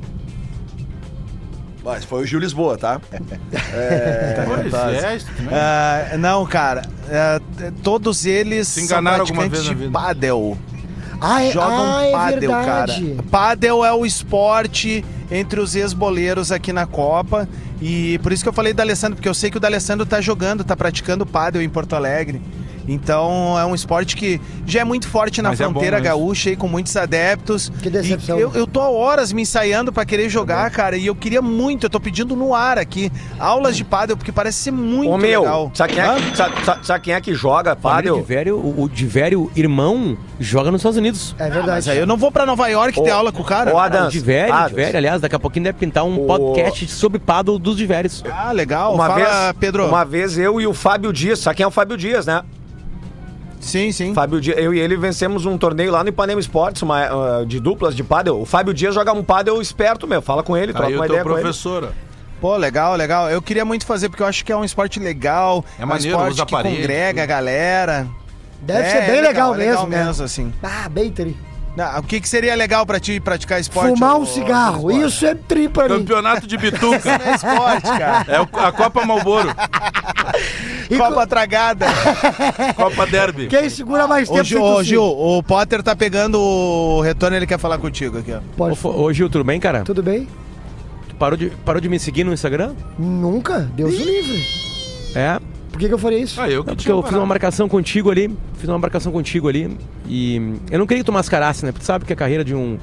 Mas foi o Gil Lisboa, tá? Pois é, isso também. Ah, não, cara, t- todos eles Se enganaram são alguma praticantes vez na de pádel. Ah, é, Jogam ah, é pádel, cara. verdade. Pádel é o esporte entre os ex-boleiros aqui na Copa. E por isso que eu falei do Alessandro, porque eu sei que o D'Alessandro tá jogando, tá praticando pádel em Porto Alegre. Então é um esporte que já é muito forte na Mas é bom fronteira mesmo. gaúcha aí com muitos adeptos. Que decepção. E eu, eu tô há horas me ensaiando pra querer jogar, cara, e eu queria muito, eu tô pedindo no ar aqui, aulas de pádel, porque parece ser muito Ô, meu, legal. sabe quem, é, que- sabe, sabe- sabe quem é que joga pádel? de Vério, o, o irmão, joga nos Estados Unidos. É verdade. Mas aí eu não vou pra Nova York ter aula com o cara. ô, O Adams, de Vério, Adams. aliás, daqui a pouquinho deve pintar um O- podcast sobre paddle dos de Vérios. Ah, legal. Uma Fala, vez, Pedro. uma vez eu e o Fábio Dias, sabe quem é o Fábio Dias, né? Sim, sim. Fábio Dias, eu e ele vencemos um torneio lá no Ipanema Esportes, uma, ah, de duplas de pádel. O Fábio Dias joga um pádel esperto, meu. Fala com ele, troca Aí uma ideia com ele. Pô, legal, legal. Eu queria muito fazer porque eu acho que é um esporte legal. É um maneiro, esporte usa que aparelho, congrega a tudo. galera. Deve É, ser bem é legal, é mesmo, né? mesmo, assim. Ah, bem tri. Não, o que, que seria legal pra ti praticar esporte? Fumar ô- um ô- cigarro. esporte? Isso é tri pra mim. Campeonato de bituca. É esporte, cara. É o- a Copa Malboro, E Copa tragada. Copa Derby. Quem segura mais Ô, tempo Gil, sem ô? Gil, o Potter tá pegando o retorno, ele quer falar contigo aqui, ó. Pode Ô, Fo- Ô, Gil, tudo bem, cara? Tudo bem? Tu parou de, parou de me seguir no Instagram? Nunca. Deus o livre. É. Por que, que eu faria isso? Ah, eu que É porque eu fiz uma parado. marcação contigo ali, fiz uma marcação contigo ali e eu não queria que tu mascarasse, né? Porque tu sabe que a carreira de um,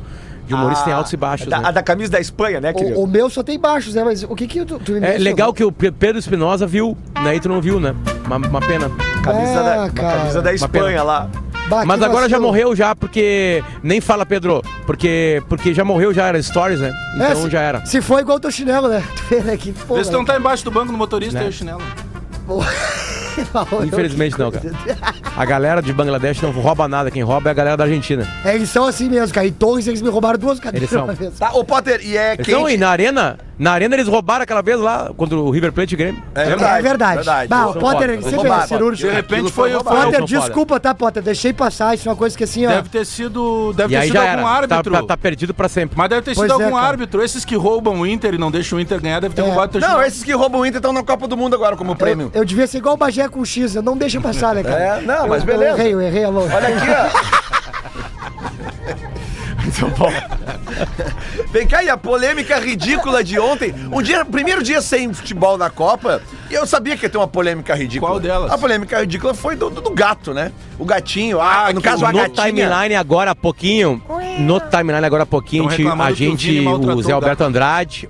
de humorista tem altos e baixos, Da, né? a da camisa da Espanha, né, querido? O, o meu só tem baixos, né? Mas o que que tu, tu É legal que o Pe- Pedro Espinosa viu, né? E tu não viu, né? Uma, uma pena. Camisa, Ah, da, cara. camisa da Espanha lá. Bah, Mas agora já vacilo. morreu já, porque. Nem fala, Pedro. Porque, porque já morreu, já era stories, né? É, Então se- já era. Se for igual o teu chinelo, né? Tu vê, né? Que porra. Vê se não tá embaixo do banco no motorista Né? e o chinelo. Infelizmente não, cara. A galera de Bangladesh não rouba nada, quem rouba é a galera da Argentina. É, eles são assim mesmo, cara. Em Torres eles me roubaram duas cadeiras Eles são. uma vez. Tá, ô Potter, e é Então, quente. e na arena, na arena eles roubaram aquela vez lá, contra o River Plate e Grêmio. É É verdade. Bah, o Potter foda. sempre Roubaram. é cirúrgico. De repente foi, foi, Potter, desculpa, tá, Potter? Deixei passar. Isso é uma coisa que assim, ó. Deve ter sido. Deve E ter aí sido já algum era. Tá, árbitro. tá- tá perdido pra sempre. Mas deve ter Pois sido é, algum cara. árbitro. Esses que roubam o Inter e não deixam o Inter ganhar, deve ter É. roubado teu Não, esses que roubam o Inter estão na Copa do Mundo agora como prêmio. Eu devia ser igual o Bagé com o X, eu não deixa passar, né, cara? É, não, mas beleza. Eu errei, eu errei, alô. Olha aqui, ó. Vem cá, e a polêmica ridícula de ontem. Um dia, primeiro dia sem futebol na Copa, e eu sabia que ia ter uma polêmica ridícula. Qual delas? A polêmica ridícula foi do, do, do gato, né? O gatinho, ah, no que caso a no gatinha. timeline agora há pouquinho, no timeline agora há pouquinho, a gente- a o o Zé o Alberto Andrade,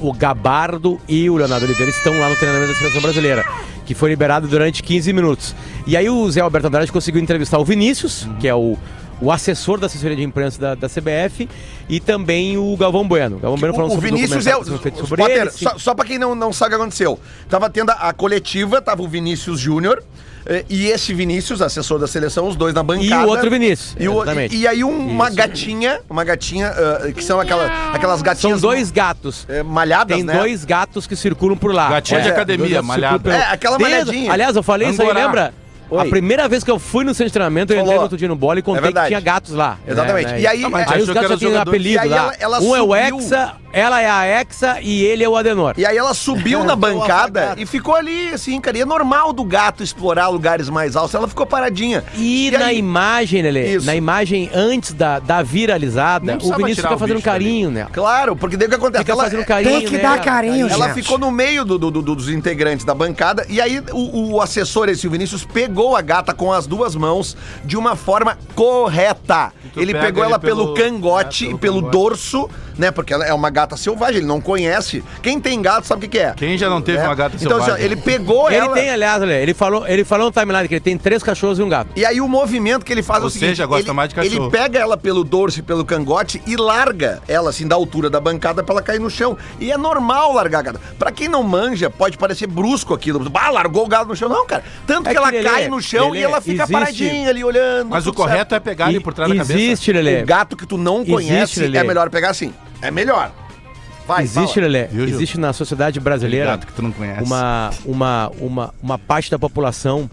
o Gabardo e o Leonardo Oliveira estão lá no treinamento da seleção brasileira, que foi liberado durante 15 minutos. E aí o Zé Alberto Andrade conseguiu entrevistar o Vinícius, que é o, o assessor da assessoria de imprensa da, da CBF, e também o Galvão Bueno. Galvão Bueno falando O, o sobre Vinícius é o. sobre Potter, ele, só, só pra quem não, não sabe o que aconteceu. Tava tendo a, a coletiva, tava o Vinícius Júnior. Eh, E esse Vinícius, assessor da seleção, os dois na E bancada. o outro Vinícius, E, o- exatamente. e aí um- uma Isso. gatinha, uma gatinha, ah, que são aquela, aquelas São gatinhas dois gatos. eh, malhadas, Tem né? dois gatos que circulam por lá. Gatinha de Dois academia, malhada. É, aquela Desde- malhadinha. Aliás, eu falei isso aí, Angorá. lembra? Oi. A primeira vez que eu fui no centro de treinamento, eu Falou. entrei no outro dia no bola e contei que verdade. tinha gatos lá. Exatamente. né, E aí- Aí, mas aí os que gatos já tinham um apelido lá. ela- ela um é o. Hexa, ela é a Hexa e ele é o Adenor. E aí ela subiu na bancada e ficou ali, assim, cara. E é normal do gato explorar lugares mais altos. Ela ficou paradinha. E, E na aí- imagem, Lelê, Isso. na imagem antes da, da viralizada, o Vinícius fica fazendo carinho nela. Claro, porque daí o que acontece? Fica Ela, fazendo carinho Tem que dar carinho, ela ficou no meio do- do- do- dos integrantes da bancada e aí o, o assessor, esse o Vinícius, pegou a gata com as duas mãos de uma forma correta. tu Ele pegou ele ela pelo, pelo- cangote é, e pelo pelo cangote. dorso, né? Porque ela é uma gata selvagem, ele não conhece. Quem tem gato sabe o que, que é. Quem já não teve É. uma gata Então, selvagem? assim, ele pegou Ele ela. tem, aliás, Lelê, ele falou, ele falou no timeline que ele tem três cachorros e um gato. E aí o movimento que ele faz é Ou o seguinte, seja, gosta ele, mais de cachorro. Ele pega ela pelo dorso e pelo cangote e larga ela assim da altura da bancada pra ela cair no chão. E é normal largar a gata. Pra quem não manja, pode parecer brusco aquilo. Ah, largou o gato no chão. Não, cara. Tanto É que ela que, Lelê, cai no chão Lelê, e ela fica existe- paradinha ali olhando. Mas o correto certo. é pegar ele por trás da cabeça. Existe, Lelê. O gato que tu não Existe, conhece Lelê. é melhor pegar assim. É melhor. Vai, Existe, fala. Lelê, Viu, Gil? existe na sociedade brasileira Gato que tu não conhece. uma, uma, uma, uma parte da população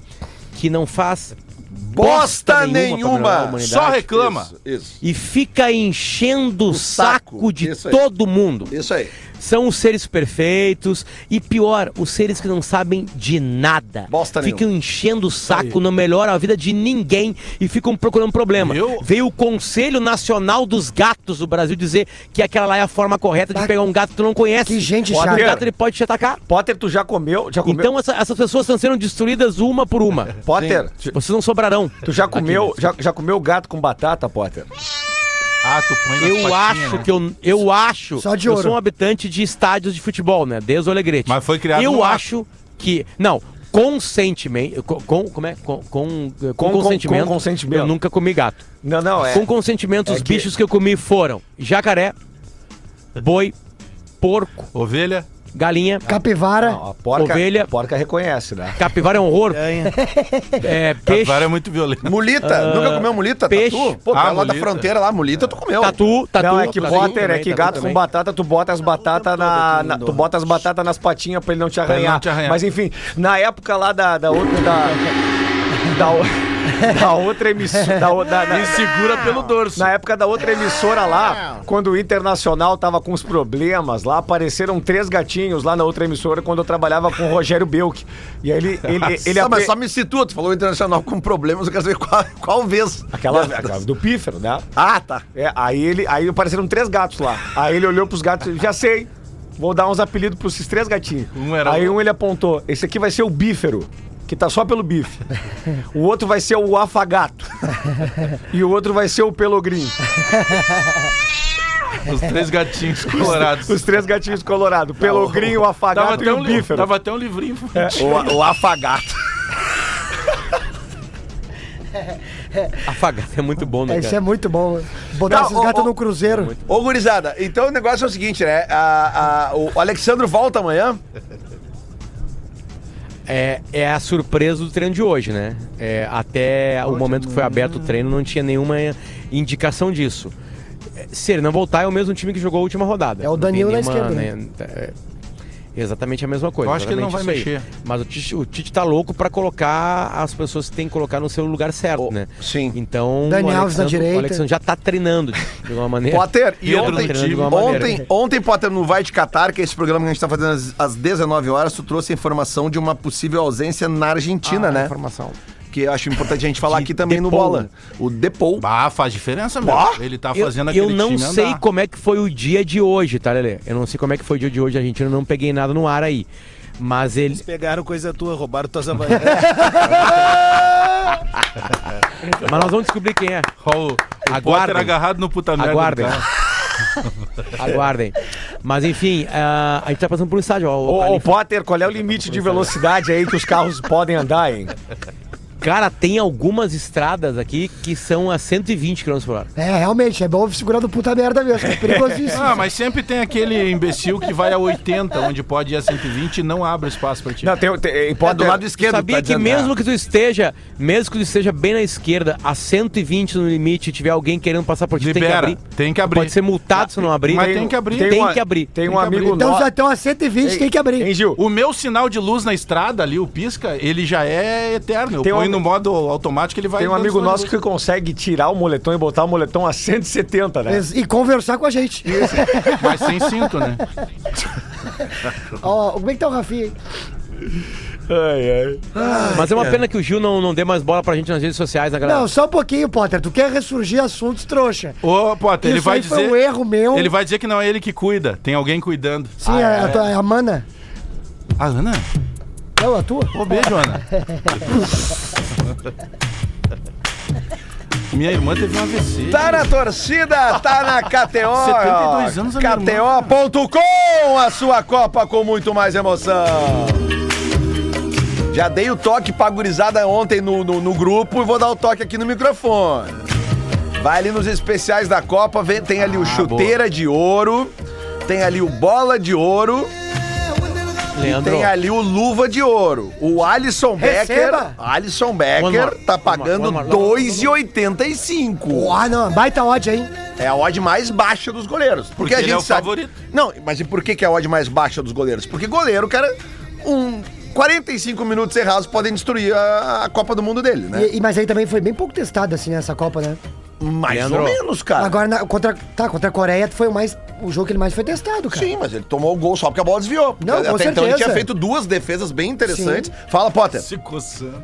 que não faz Bosta pra melhorar a nenhuma. humanidade. Só reclama. Isso, isso. e fica enchendo o saco. saco de Isso aí. todo mundo. Isso aí. São os seres perfeitos e pior, os seres que não sabem de nada. Bosta ficam enchendo o saco, não melhoram a vida de ninguém e ficam procurando problema. Viu? Veio o Conselho Nacional dos Gatos do Brasil dizer que aquela lá é a forma correta de pegar um gato que tu não conhece. Que gente Porque chata. O gato ele pode te atacar. Potter, tu já comeu? Já comeu? Então essa- essas pessoas estão sendo destruídas uma por uma. Potter, Vocês não sobrarão. tu já comeu, já, já comeu gato com batata, Potter? Ah, tu põe nas Eu patinhas, acho né? que eu, eu acho. Só de eu ouro. sou um habitante de estádios de futebol, né? Desde o Alegrete. Mas foi criado Eu no ar. acho que. Não, consentimento. Com, com- como é? Com, com, com Com- consentimento. com consentimento. Eu nunca comi gato. Não, não, é. Com consentimento, é os que- bichos que eu comi foram jacaré, boi, porco, Ovelha. Galinha, Capivara. Não, a porca, Ovelha. a porca reconhece, né? capivara é um horror. É, peixe, Capivara é muito violento. Mulita. Nunca comeu mulita? peixe. Tatu? Pô, Ah, tá lá da mulita. fronteira lá, mulita, tu comeu. tatu, tatu. não, é que tatu Potter, é que tatu gato com batata, tu bota as batatas na, na- Tu bota as batatas nas patinhas pra ele não te arranhar. não te arranhar. Mas enfim, na época lá da, da outra. Da, da, da outra emissora. Da, o- da, E segura pelo dorso. Na época da outra emissora lá, quando o Internacional tava com os problemas lá, apareceram três gatinhos lá na outra emissora quando eu trabalhava com o Rogério Belk. E aí ele. ele, ele Só, mas ape- só me situa, tu falou internacional com problemas, eu quero saber qual, qual vez. Aquela, aquela do pífero, né? Ah, tá. É, aí ele. Aí apareceram três gatos lá. Aí ele olhou pros gatos e já sei. Vou dar uns apelidos pros esses três gatinhos. Um era aí um ele apontou: esse aqui vai ser o bífero. Que tá só pelo bife. O outro vai ser o afagato. E o outro vai ser o pelogrinho. Os três gatinhos colorados. Os três gatinhos colorados. Pelogrinho, o Tava afagato e até, o um bífero. tava até um livrinho. O, o afagato. Afagado é muito bom, né? Isso cara? é muito bom. Botar Não, esses gatos ô, no cruzeiro. Ô, gurizada, então o negócio é o seguinte, né? A- a- o Alexandro volta amanhã. É, é a surpresa do treino de hoje, né? É, até o momento que foi aberto o treino não tinha nenhuma indicação disso. Se ele não voltar, é o mesmo time que jogou a última rodada. É o Danilo na nenhuma, esquerda, né, é, exatamente a mesma coisa. Eu acho que ele não vai isso aí. mexer. Mas o Tite, o Tite tá louco pra colocar as pessoas que tem que colocar no seu lugar certo, Oh, né? sim. Então, Dani o Alves na Alexandre- direita. O Alexandre já tá treinando de, alguma maneira. Potter, e Pedro ontem, de alguma maneira. ontem, ontem, Potter, no Vai de Qatar, que é esse programa que a gente tá fazendo às, às 19 horas, tu trouxe a informação de uma possível ausência na Argentina, Ah, né? Informação. Que eu acho importante a gente falar De aqui também no Depou. Bola. O Depou. Ah, faz diferença. Bah! Ele tá Eu, fazendo eu aquele não time sei andar. como é que foi o dia de hoje, tá, Lelê? Eu não sei como é que foi o dia de hoje, a Argentina não peguei nada no ar aí. Mas ele. Pegaram coisa tua, roubaram tuas havaianas. Mas nós vamos descobrir quem é. O, o Aguardem. Potter agarrado no puta merda. Aguardem. cara. Aguardem. Mas enfim, ah, a gente tá passando por um estádio. Ó, o Ô. Potter, qual é o limite de velocidade aí que os carros podem andar, hein? Cara, tem algumas estradas aqui que são a 120 km por hora. É, realmente, é bom segurar do puta merda mesmo. É perigosíssimo. Ah, mas sempre tem aquele imbecil que vai a 80, onde pode ir a 120 e não abre espaço pra ti. Não, tem, tem, É Potter, do lado esquerdo. Sabia tá que dizendo, mesmo que tu esteja, mesmo que tu esteja bem na esquerda, a 120 no limite, e tiver alguém querendo passar por ti, tem que Libera, abrir. tem que abrir. Pode ser multado se não abrir. Mas tem que abrir. Tem, uma- que abrir. Tem um Tem que amigo abrir. Então já estão a 120, tem que abrir. Hein, Gil? O meu sinal de luz na estrada ali, o pisca, ele já é eterno. Eu Tem um no modo automático, ele vai. Tem um amigo nosso que consegue tirar o moletom e botar o moletom a 170, né? E conversar com a gente. luz. Mas sem cinto, né? Ó, como é que tá o Rafinha? Ai, ai. Mas é uma pena que o Gil não, não dê mais bola pra gente nas redes sociais, né, galera? Não, só um pouquinho, Potter. Tu quer ressurgir assuntos trouxa. Ô, Potter, ele Isso vai aí dizer. foi um erro meu. Ele vai dizer que não é ele que cuida, tem alguém cuidando. Sim, a, a, tua- a Mana. A Ana? Não, a tua? Ô, beijo, Ana. Minha irmã teve um AVC. Tá na torcida, tá na KTO. 72 anos. KTO.com, a sua Copa com muito mais emoção. Já dei o toque pra gurizada ontem no, no, no grupo e vou dar o toque aqui no microfone. Vai ali nos especiais da Copa, vem- tem ali o chuteira de ouro, tem ali o bola de ouro e Leandro. tem ali o luva de ouro. O Alisson Becker. Alisson Becker tá pagando one more, one more. 2,85. Ah, não. Baita odd, hein? É a odd mais baixa dos goleiros. Porque, Porque a ele gente é o sabe. favorito. Não, mas e por que, que é a odd mais baixa dos goleiros? Porque goleiro, cara, um 45 minutos errados podem destruir a, a Copa do Mundo dele, né? E- e- mas aí também foi bem pouco testado, assim, nessa Copa, né? Mais Leandro. ou menos, cara. Agora, na- contra, tá, contra a Coreia foi o, mais, o jogo que ele mais foi testado, cara. Sim, mas ele tomou o gol só porque a bola desviou. Não, Até com então ele certeza. tinha feito duas defesas bem interessantes. Fala, Potter. Se coçando.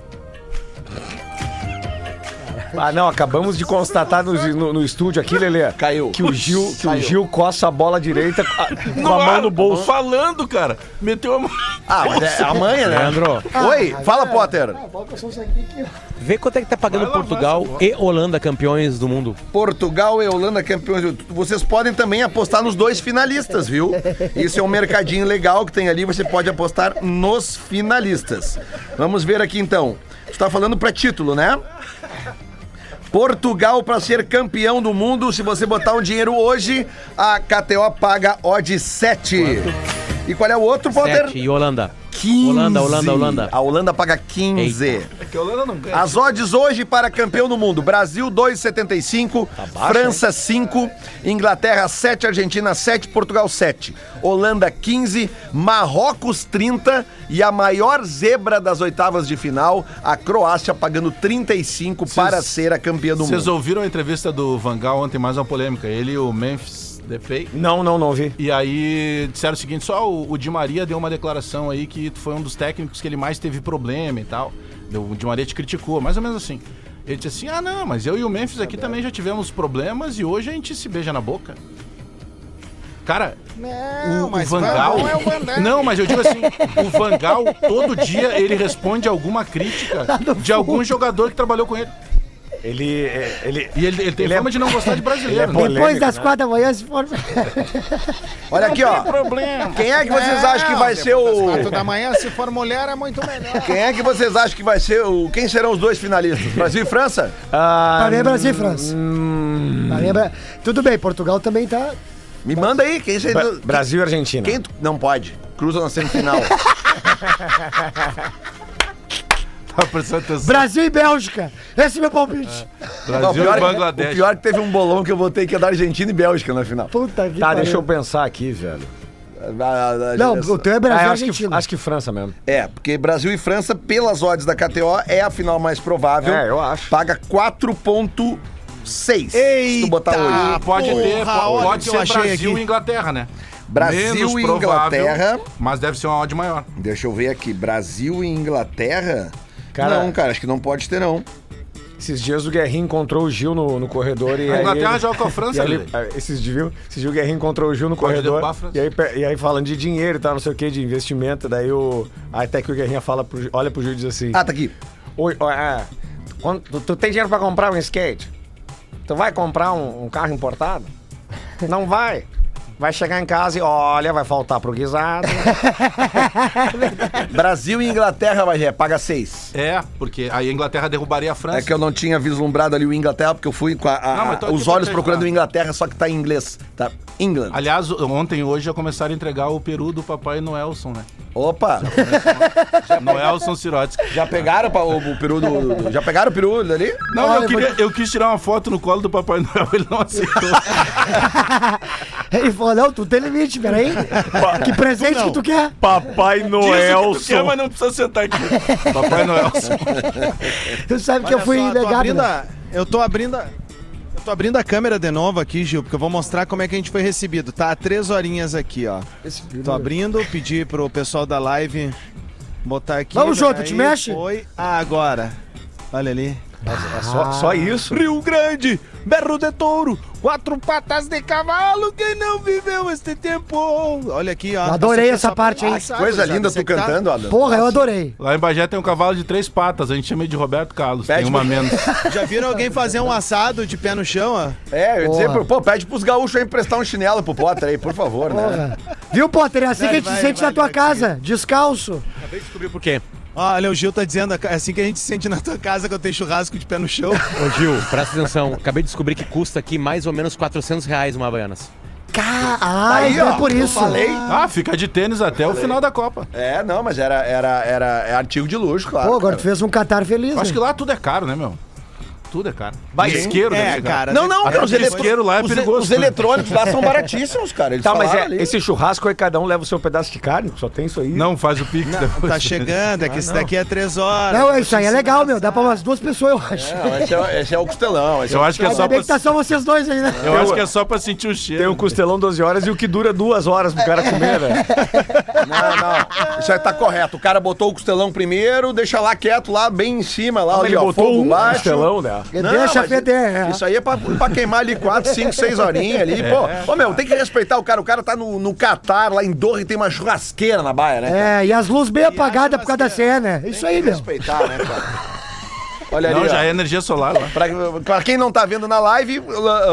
Ah, não, acabamos de constatar no, no, no estúdio aqui, Lelê. Caiu. Que o Gil, que o. Gil coça a bola direita com a, com No a mão ar, no bolso. Falando, cara. Meteu a mão. Ah, mas é a manha, né? Leandro, Oi, fala, Potter. vê quanto é que tá pagando lavar Portugal e Holanda campeões do mundo. Portugal e Holanda campeões. do- Vocês podem também apostar nos dois finalistas, viu? Isso é um mercadinho legal que tem ali, você pode apostar nos finalistas. Vamos ver aqui então. Você tá falando pra título, né? Portugal para ser campeão do mundo, se você botar um dinheiro hoje, a KTO paga odd 7. E qual é o outro, Potter? Sete. E Holanda. 15. Holanda, Holanda, Holanda. A Holanda paga 15. É que a Holanda não ganha. As odds hoje para campeão do mundo: Brasil 2,75, França 5, Inglaterra 7, Argentina 7, Portugal 7, Holanda 15, Marrocos 30 e a maior zebra das oitavas de final, a Croácia pagando 35 para ser a campeã do Vocês mundo. ouviram a entrevista do Vangal ontem, mais uma polêmica. Ele e o Memphis Depay. Não, não, não vi. E aí disseram o seguinte, só o, o Di Maria deu uma declaração aí que foi um dos técnicos que ele mais teve problema e tal. O Di Maria te criticou, mais ou menos assim. Ele disse assim, ah não, mas eu e o Memphis aqui também já tivemos problemas e hoje a gente se beija na boca. Cara, o, o Vangal... Não, mas eu digo assim, o Vangal, todo dia ele responde alguma crítica de algum jogador que trabalhou com ele. Ele. é, ele E ele, ele tem Ele é- fama de não gostar de brasileiro, é né? polêmico, Depois das né? quatro da manhã, se for. Olha aqui, ó. problema. Quem é que vocês acham que vai ser o. Quatro da manhã, se for mulher, é muito melhor. Quem é que vocês acham que vai ser o. Quem serão os dois finalistas? Brasil e França? Ah, mim é Brasil e França. hum, mim é Tudo bem, Portugal também tá. Me manda aí, quem Brasil e Argentina. Quem tu- Não pode. Cruza na semifinal. Tá prestando atenção. Brasil e Bélgica. Esse é meu palpite. Não, o, Brasil pior, e é- o Bangladesh. pior é que teve um bolão que eu botei que ia dar Argentina e Bélgica na final. Puta que Tá, pariu. deixa eu pensar aqui, velho. Não, o teu é Ah, Brasil e eu acho, que, Argentina. acho que França mesmo. É, porque Brasil e França, pelas odds da KTO, é a final mais provável. É, eu acho. Paga 4.6. Se tu botar Ah, hoje. pode ter, Porra, po- olha pode o eu ser Brasil aqui. e Inglaterra, né? Brasil Menos e provável, Inglaterra. Mas deve ser uma odd maior. Deixa eu ver aqui. Brasil e Inglaterra. Cara- não, cara, acho que não pode ter, não. Esses dias o Guerrinho encontrou o Gil no, no corredor e A aí Inglaterra ele- joga com a França, Lelê. ah, esses dias, viu? Esses dias o Guerrinho encontrou o Gil no Pode corredor e aí, e aí falando de dinheiro e tal, não sei o que, de investimento, daí o até que o Guerrinho fala pro, olha pro Gil e diz assim: Ah, tá aqui. Oi, ó, é, quando- tu, tu tem dinheiro pra comprar um skate? Tu vai comprar um, um carro importado? Não vai. Vai chegar em casa e olha, vai faltar pro guisado. Brasil e Inglaterra, vai paga 6. É, porque aí a Inglaterra derrubaria a França. É que eu não tinha vislumbrado ali o Inglaterra, porque eu fui com a- a- Não, mas tô aqui os pra olhos te procurando o. Inglaterra, só que tá em inglês. Tá? England. Aliás, ontem hoje já começaram a entregar o peru do papai Noelson, né? Opa! Noelson Sirotsky. Já pegaram pa- o, o peru do, do- Já pegaram o peru ali? Não, Olha, eu, queria, eu quis tirar uma foto no colo do Papai Noel, ele não aceitou. Ele falou: não, tu tem limite, peraí. que presente que tu quer? Papai tu quer, mas não precisa sentar aqui. Papai Noel Elson. Tu sabe que eu fui só, tô negado. abrindo né? a- eu tô abrindo a, eu tô abrindo a câmera de novo aqui, Gil, porque eu vou mostrar como é que a gente foi recebido. Tá, três horinhas aqui, ó. Tô abrindo, pedi pro pessoal da live botar aqui. Vamos junto, te mexe? Foi agora. Olha ali. É só, só isso. Rio Grande, berro de touro, quatro patas de cavalo, quem não viveu este tempo? Olha aqui, ó. Eu adorei é essa só- parte, hein? Nossa, Coisa gurizada, linda tu tá- cantando, Adam. Porra, eu adorei. Lá em Bagé tem um cavalo de três patas, a gente chama ele de Roberto Carlos, Pede tem uma pra- menos. Já viram alguém fazer um assado de pé no chão, ó? É, eu ia dizer, pô, pede pros gaúchos aí emprestar um chinelo pro Potter aí, por favor, né? Porra. Viu, Potter? É assim Vai, que a gente vai, se sente vai, na tua vai, casa, descalço. Acabei de descobrir por quê. Olha, o Gil tá dizendo, é assim que a gente se sente na tua casa quando tem churrasco de pé no chão. Ô Gil, presta atenção. Acabei de descobrir que custa aqui mais ou menos 400 reais uma Havaianas. Ca- Ah, Aí, então ó, é por eu isso. falei. Ah, fica de tênis até o final da Copa. É, não, mas era, era, era é artigo de luxo, claro. Pô, agora tu cara. fez um Qatar feliz. Eu acho né? que lá tudo é caro, né, meu? Tudo é caro. Vai, isqueiro deve é, ser cara. Não, não, Até cara, os, o eletro- isqueiro lá é os- perigoso. os eletrônicos lá são baratíssimos, cara. Eles Tá, mas falaram é, ali. esse churrasco aí cada um leva o seu pedaço de carne, só tem isso aí. Não, faz o pix depois. Tá chegando, é que esse daqui é três horas. Não, isso aí é legal, meu. Dá pra umas duas pessoas, eu acho. Não, esse, é, esse é o costelão. Esse Eu é o acho que é Ainda só bem pra, que tá só vocês dois aí, né? eu acho que é só pra sentir o cheiro. Tem um costelão 12 horas e o que dura duas horas pro cara comer, velho. Não, não. Isso aí tá correto. O cara botou o costelão primeiro, deixa lá quieto, lá bem em cima, lá, ali, Ele ó, botou fogo um baixo. costelão, né? Não, Deixa feder, é. Isso aí é pra, pra queimar ali 4, 5, 6 horinhas ali. Pô, ô meu, tem que respeitar o cara. O cara tá no, no Catar, lá em Doha, e tem uma churrasqueira na baia, né? É, e as luzes bem apagadas por causa da cena. Isso aí, meu. Respeitar, né, cara? Olha ali, Não, ó. já é energia solar lá. Pra, pra quem não tá vendo na live,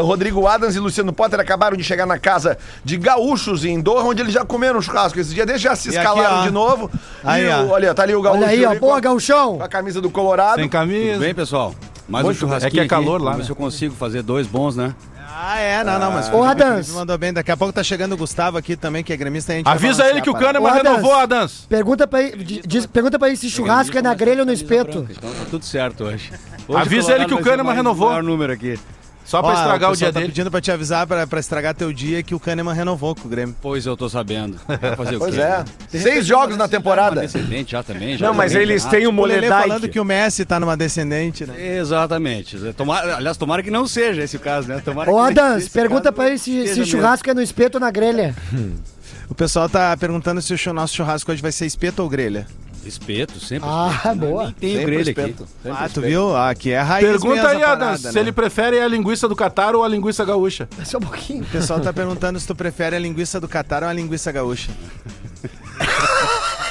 Rodrigo Adams e Luciano Potter acabaram de chegar na casa de gaúchos em Doha, onde eles já comeram churrasco. Esse dia deles já se aqui, escalaram ó. de novo. Aí, e o, ó. olha, tá ali o gaúcho. Olha aí, ó. ali Boa, a, gauchão. com a camisa do Colorado. Sem camisa. Bem, pessoal. Mais Muito um churrasquinho É que é calor aqui. lá, né? se eu consigo fazer dois bons, né? Ah, é, não, não, mas Ô, o. Felipe mandou bem. Daqui a pouco tá chegando o Gustavo aqui também, que é gremista. A gente Avisa ele que o. Kahneman Adams. renovou a dança. Pergunta pra ele, di- diz- pergunta pra ele se churrasco é na grelha ou no espeto. Então tá tudo certo hoje. Hoje Avisa ele que o Kahneman mais- renovou. maior número aqui. Só pra Ó, estragar o, dia pessoal tá dele. pedindo pra te avisar, pra, pra estragar teu dia, que o Kahneman renovou com o Grêmio. Pois eu tô sabendo. Vai fazer o Pois quê? é. Seis jogos na temporada. Descendente já também. Já Não, mas eles têm o O Moledike. falando que o Messi tá numa descendente, né? Exatamente. Tomara, aliás, tomara que não seja esse o caso, né? Tomara Ô, Adams, pergunta pra ele se, se mesmo. churrasco é no espeto ou na grelha. O pessoal tá perguntando se o nosso churrasco hoje vai ser espeto ou grelha. Espeto, sempre. Ah, espeto. boa. Nem tem Sempre grelha espeto. aqui. Sempre Ah, tu espeto. viu? Ah, Aqui é a raiz Pergunta aí, a Adams, parada, se né? ele prefere a linguiça do Catar ou a linguiça gaúcha. Só um pouquinho. O pessoal tá perguntando se tu prefere a linguiça do Catar ou a linguiça gaúcha.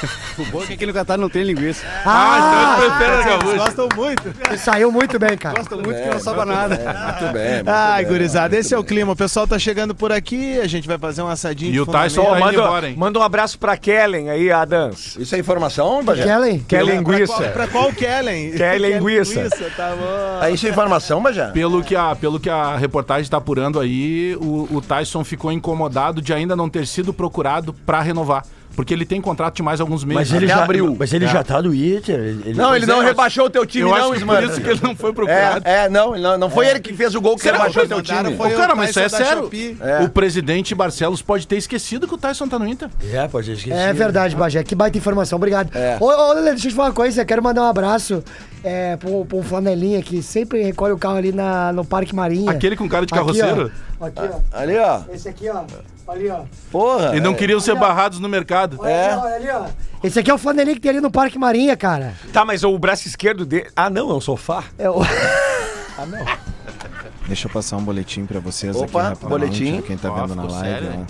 O bom é que aqui no Catar não tem linguiça. Ah, então ele prefere a Eles gaúcha. gostam muito. saiu muito bem, cara. Gosto muito que não sobra nada. Muito bem. muito Ai, bem. gurizada, esse é o clima. O pessoal tá chegando por aqui, a gente vai fazer um assadinho E de o Tyson tá manda, embora, hein? manda um abraço pra Kellen aí, Adams. Isso é informação, Bagé? Kellen? Quer Pra linguiça. qual, pra qual Kellen? Quer linguiça. tá bom. É isso é informação, Bagé? Pelo que, a, pelo que a reportagem tá apurando aí, o, o Tyson ficou incomodado de ainda não ter sido procurado pra renovar. Porque ele tem contrato de mais alguns meses. Mas ele já- abriu. Mas ele já tá no Inter. Ele, Não, ele não é, rebaixou o teu time, Eu não, acho que por isso que ele não foi procurado. É, é, não, não, não foi ele que fez o gol que Será rebaixou o teu time. foi Ô, cara, o mas isso é sério. É. O presidente Barcelos pode ter esquecido que o Tyson tá no Inter. É, pode esquecer. É verdade, Bagé. Que baita informação. Obrigado. É. Ô, ô, Lelê, deixa eu te falar uma coisa. Eu quero mandar um abraço é, pro, pro Flanelinha que sempre recolhe o carro ali na, no Parque Marinha. Aquele com cara de Aqui, carroceiro. ó. Aqui, ó. Ali, ó. Esse aqui, ó. Ali, ó. Porra. E não queriam ser barrados no mercado. Olha É. olha ali, ó. Esse aqui é o Flanelinha que tem ali no Parque Marinha, cara. Tá, mas o braço esquerdo dele. Ah, não, é um sofá. É o... Deixa eu passar um boletim pra vocês Opa, aqui rapidamente, boletim. ó, Quem tá Ó, vendo na ficou live, sério, hein?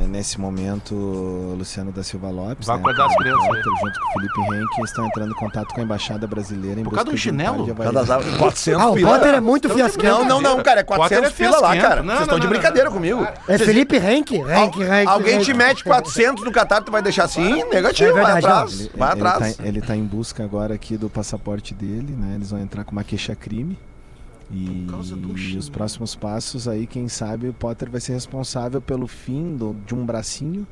É, Nesse momento, Luciano da Silva Lopes, Vai acordar as crianças aí. Potter, junto com o Felipe Henrique, estão entrando em contato com a Embaixada Brasileira em Por causa de um chinelo? Cada avaliados. zap- 400 Ah, o. Potter é muito fiasquento. Não, não, não, cara, é Potter 400 é pila lá, cara. Não, Vocês estão não, de não, brincadeira não. comigo. É Felipe Henk? Henk, Henk. Alguém Henk. te mete 400 no Catar, tu vai deixar assim? Negativo, É vai verdade, atrás. Ele, Vai ele atrás. tá, ele tá em busca agora aqui do passaporte dele, né? Eles vão entrar com uma queixa-crime. E, e os próximos passos aí, quem sabe, o Potter vai ser responsável pelo fim do- de um bracinho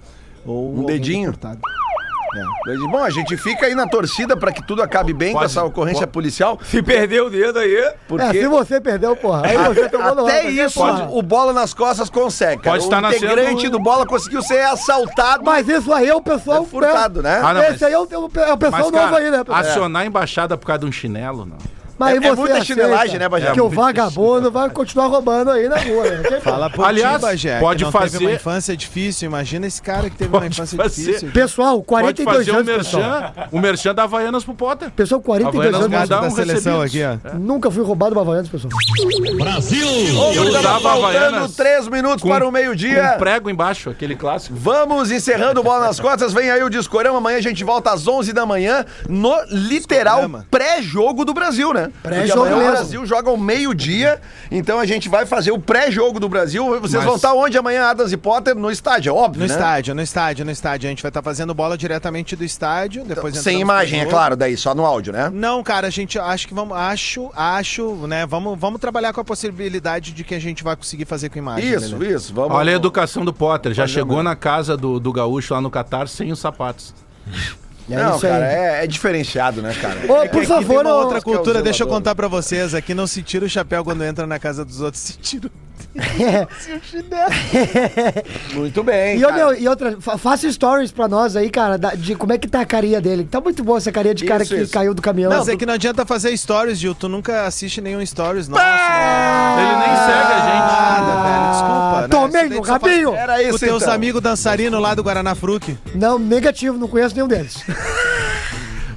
ou Um dedinho. disse, Bom, a gente fica aí na torcida pra que tudo acabe bem com essa ocorrência pode- policial. Se perder o dedo aí. Porque É, se você perdeu, porra. Aí você tomou no até rabo, isso porra. o Bola nas Costas consegue. Pode estar o nascendo- integrante do Bola conseguiu ser assaltado. Mas isso aí é o pessoal. É furtado, né? Ah, não, Esse mas- aí é o, é o pessoal Mas, novo cara, aí, né? pessoal? acionar a embaixada por causa de um chinelo, não. Mas é- é você muita aceita chinelagem, né, Bagé? Que É o muito vagabundo vai continuar roubando aí na rua. Né? Fala por Aliás, ti, Bagé, pode não fazer- teve uma infância difícil. Imagina esse cara que teve uma Pode infância fazer. difícil. Pessoal, Pode 42 fazer o anos, pessoal. merchan, o merchan da Havaianas pro Potter. Pessoal, 42 Havaianas anos. mandar da um seleção aqui, ó. Nunca fui roubado uma Havaianas, pessoal. Eu Tava usava faltando Havaianas três minutos com- para o meio-dia. com prego embaixo, aquele clássico. Vamos encerrando o Bola nas Costas. Vem aí o Discorama. Amanhã a gente volta às 11 da manhã no literal pré-jogo do Brasil, né? Pré-jogo o. Brasil joga ao meio-dia. Então a gente vai fazer o pré-jogo do Brasil. Vocês Mas- vão estar onde amanhã, Adams e Potter? No estádio, é óbvio, No né? estádio, no estádio, no estádio. A gente vai estar fazendo bola diretamente do estádio. Depois Sem entramos imagem, é claro, daí, só no áudio, né? Não, cara, a gente acho que vamos. Acho, acho, né? Vamos, vamos trabalhar com a possibilidade de que a gente vai conseguir fazer com imagem. Isso, Lelê. isso. Vamos. Olha a educação do Potter, já chegou na casa do, do gaúcho lá no Catar sem os sapatos. É Não, isso cara, aí. é, é diferenciado, né, cara? Ô, É por favor, tem uma ô- Outra é cultura, deixa eu contar pra vocês. Aqui não se tira o chapéu quando entra na casa dos outros, se tira o Muito bem. E, cara. meu, e outra, fa- faça stories pra nós aí, cara, da- de como é que tá a carinha dele. Tá muito boa essa carinha de cara Isso, que isso. caiu do caminhão. Mas é que não adianta fazer stories, Gil. Tu nunca assiste nenhum stories nosso. Ele nem segue a gente. Nada, velho. Desculpa. né? tomei no só faz rabinho. Era isso, Com teus então. amigos dançarinos lá do Guaraná Fruc. Não, negativo, não conheço nenhum deles.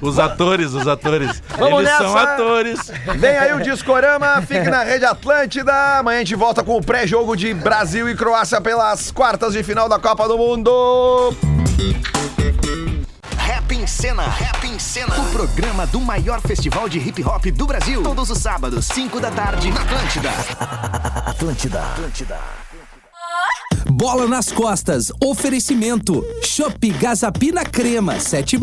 Os atores, os atores. Vamos Eles são nessa. atores. Vem aí o Discorama, fique na Rede Atlântida. Amanhã a gente volta com o pré-jogo de Brasil e Croácia pelas quartas de final da Copa do Mundo. Rap em Cena, Rap em Cena, o programa do maior festival de hip hop do Brasil. Todos os sábados, 5 da tarde, na Atlântida. Atlântida. Atlântida. Bola nas costas. Oferecimento. Chopp Gazapina Crema. 7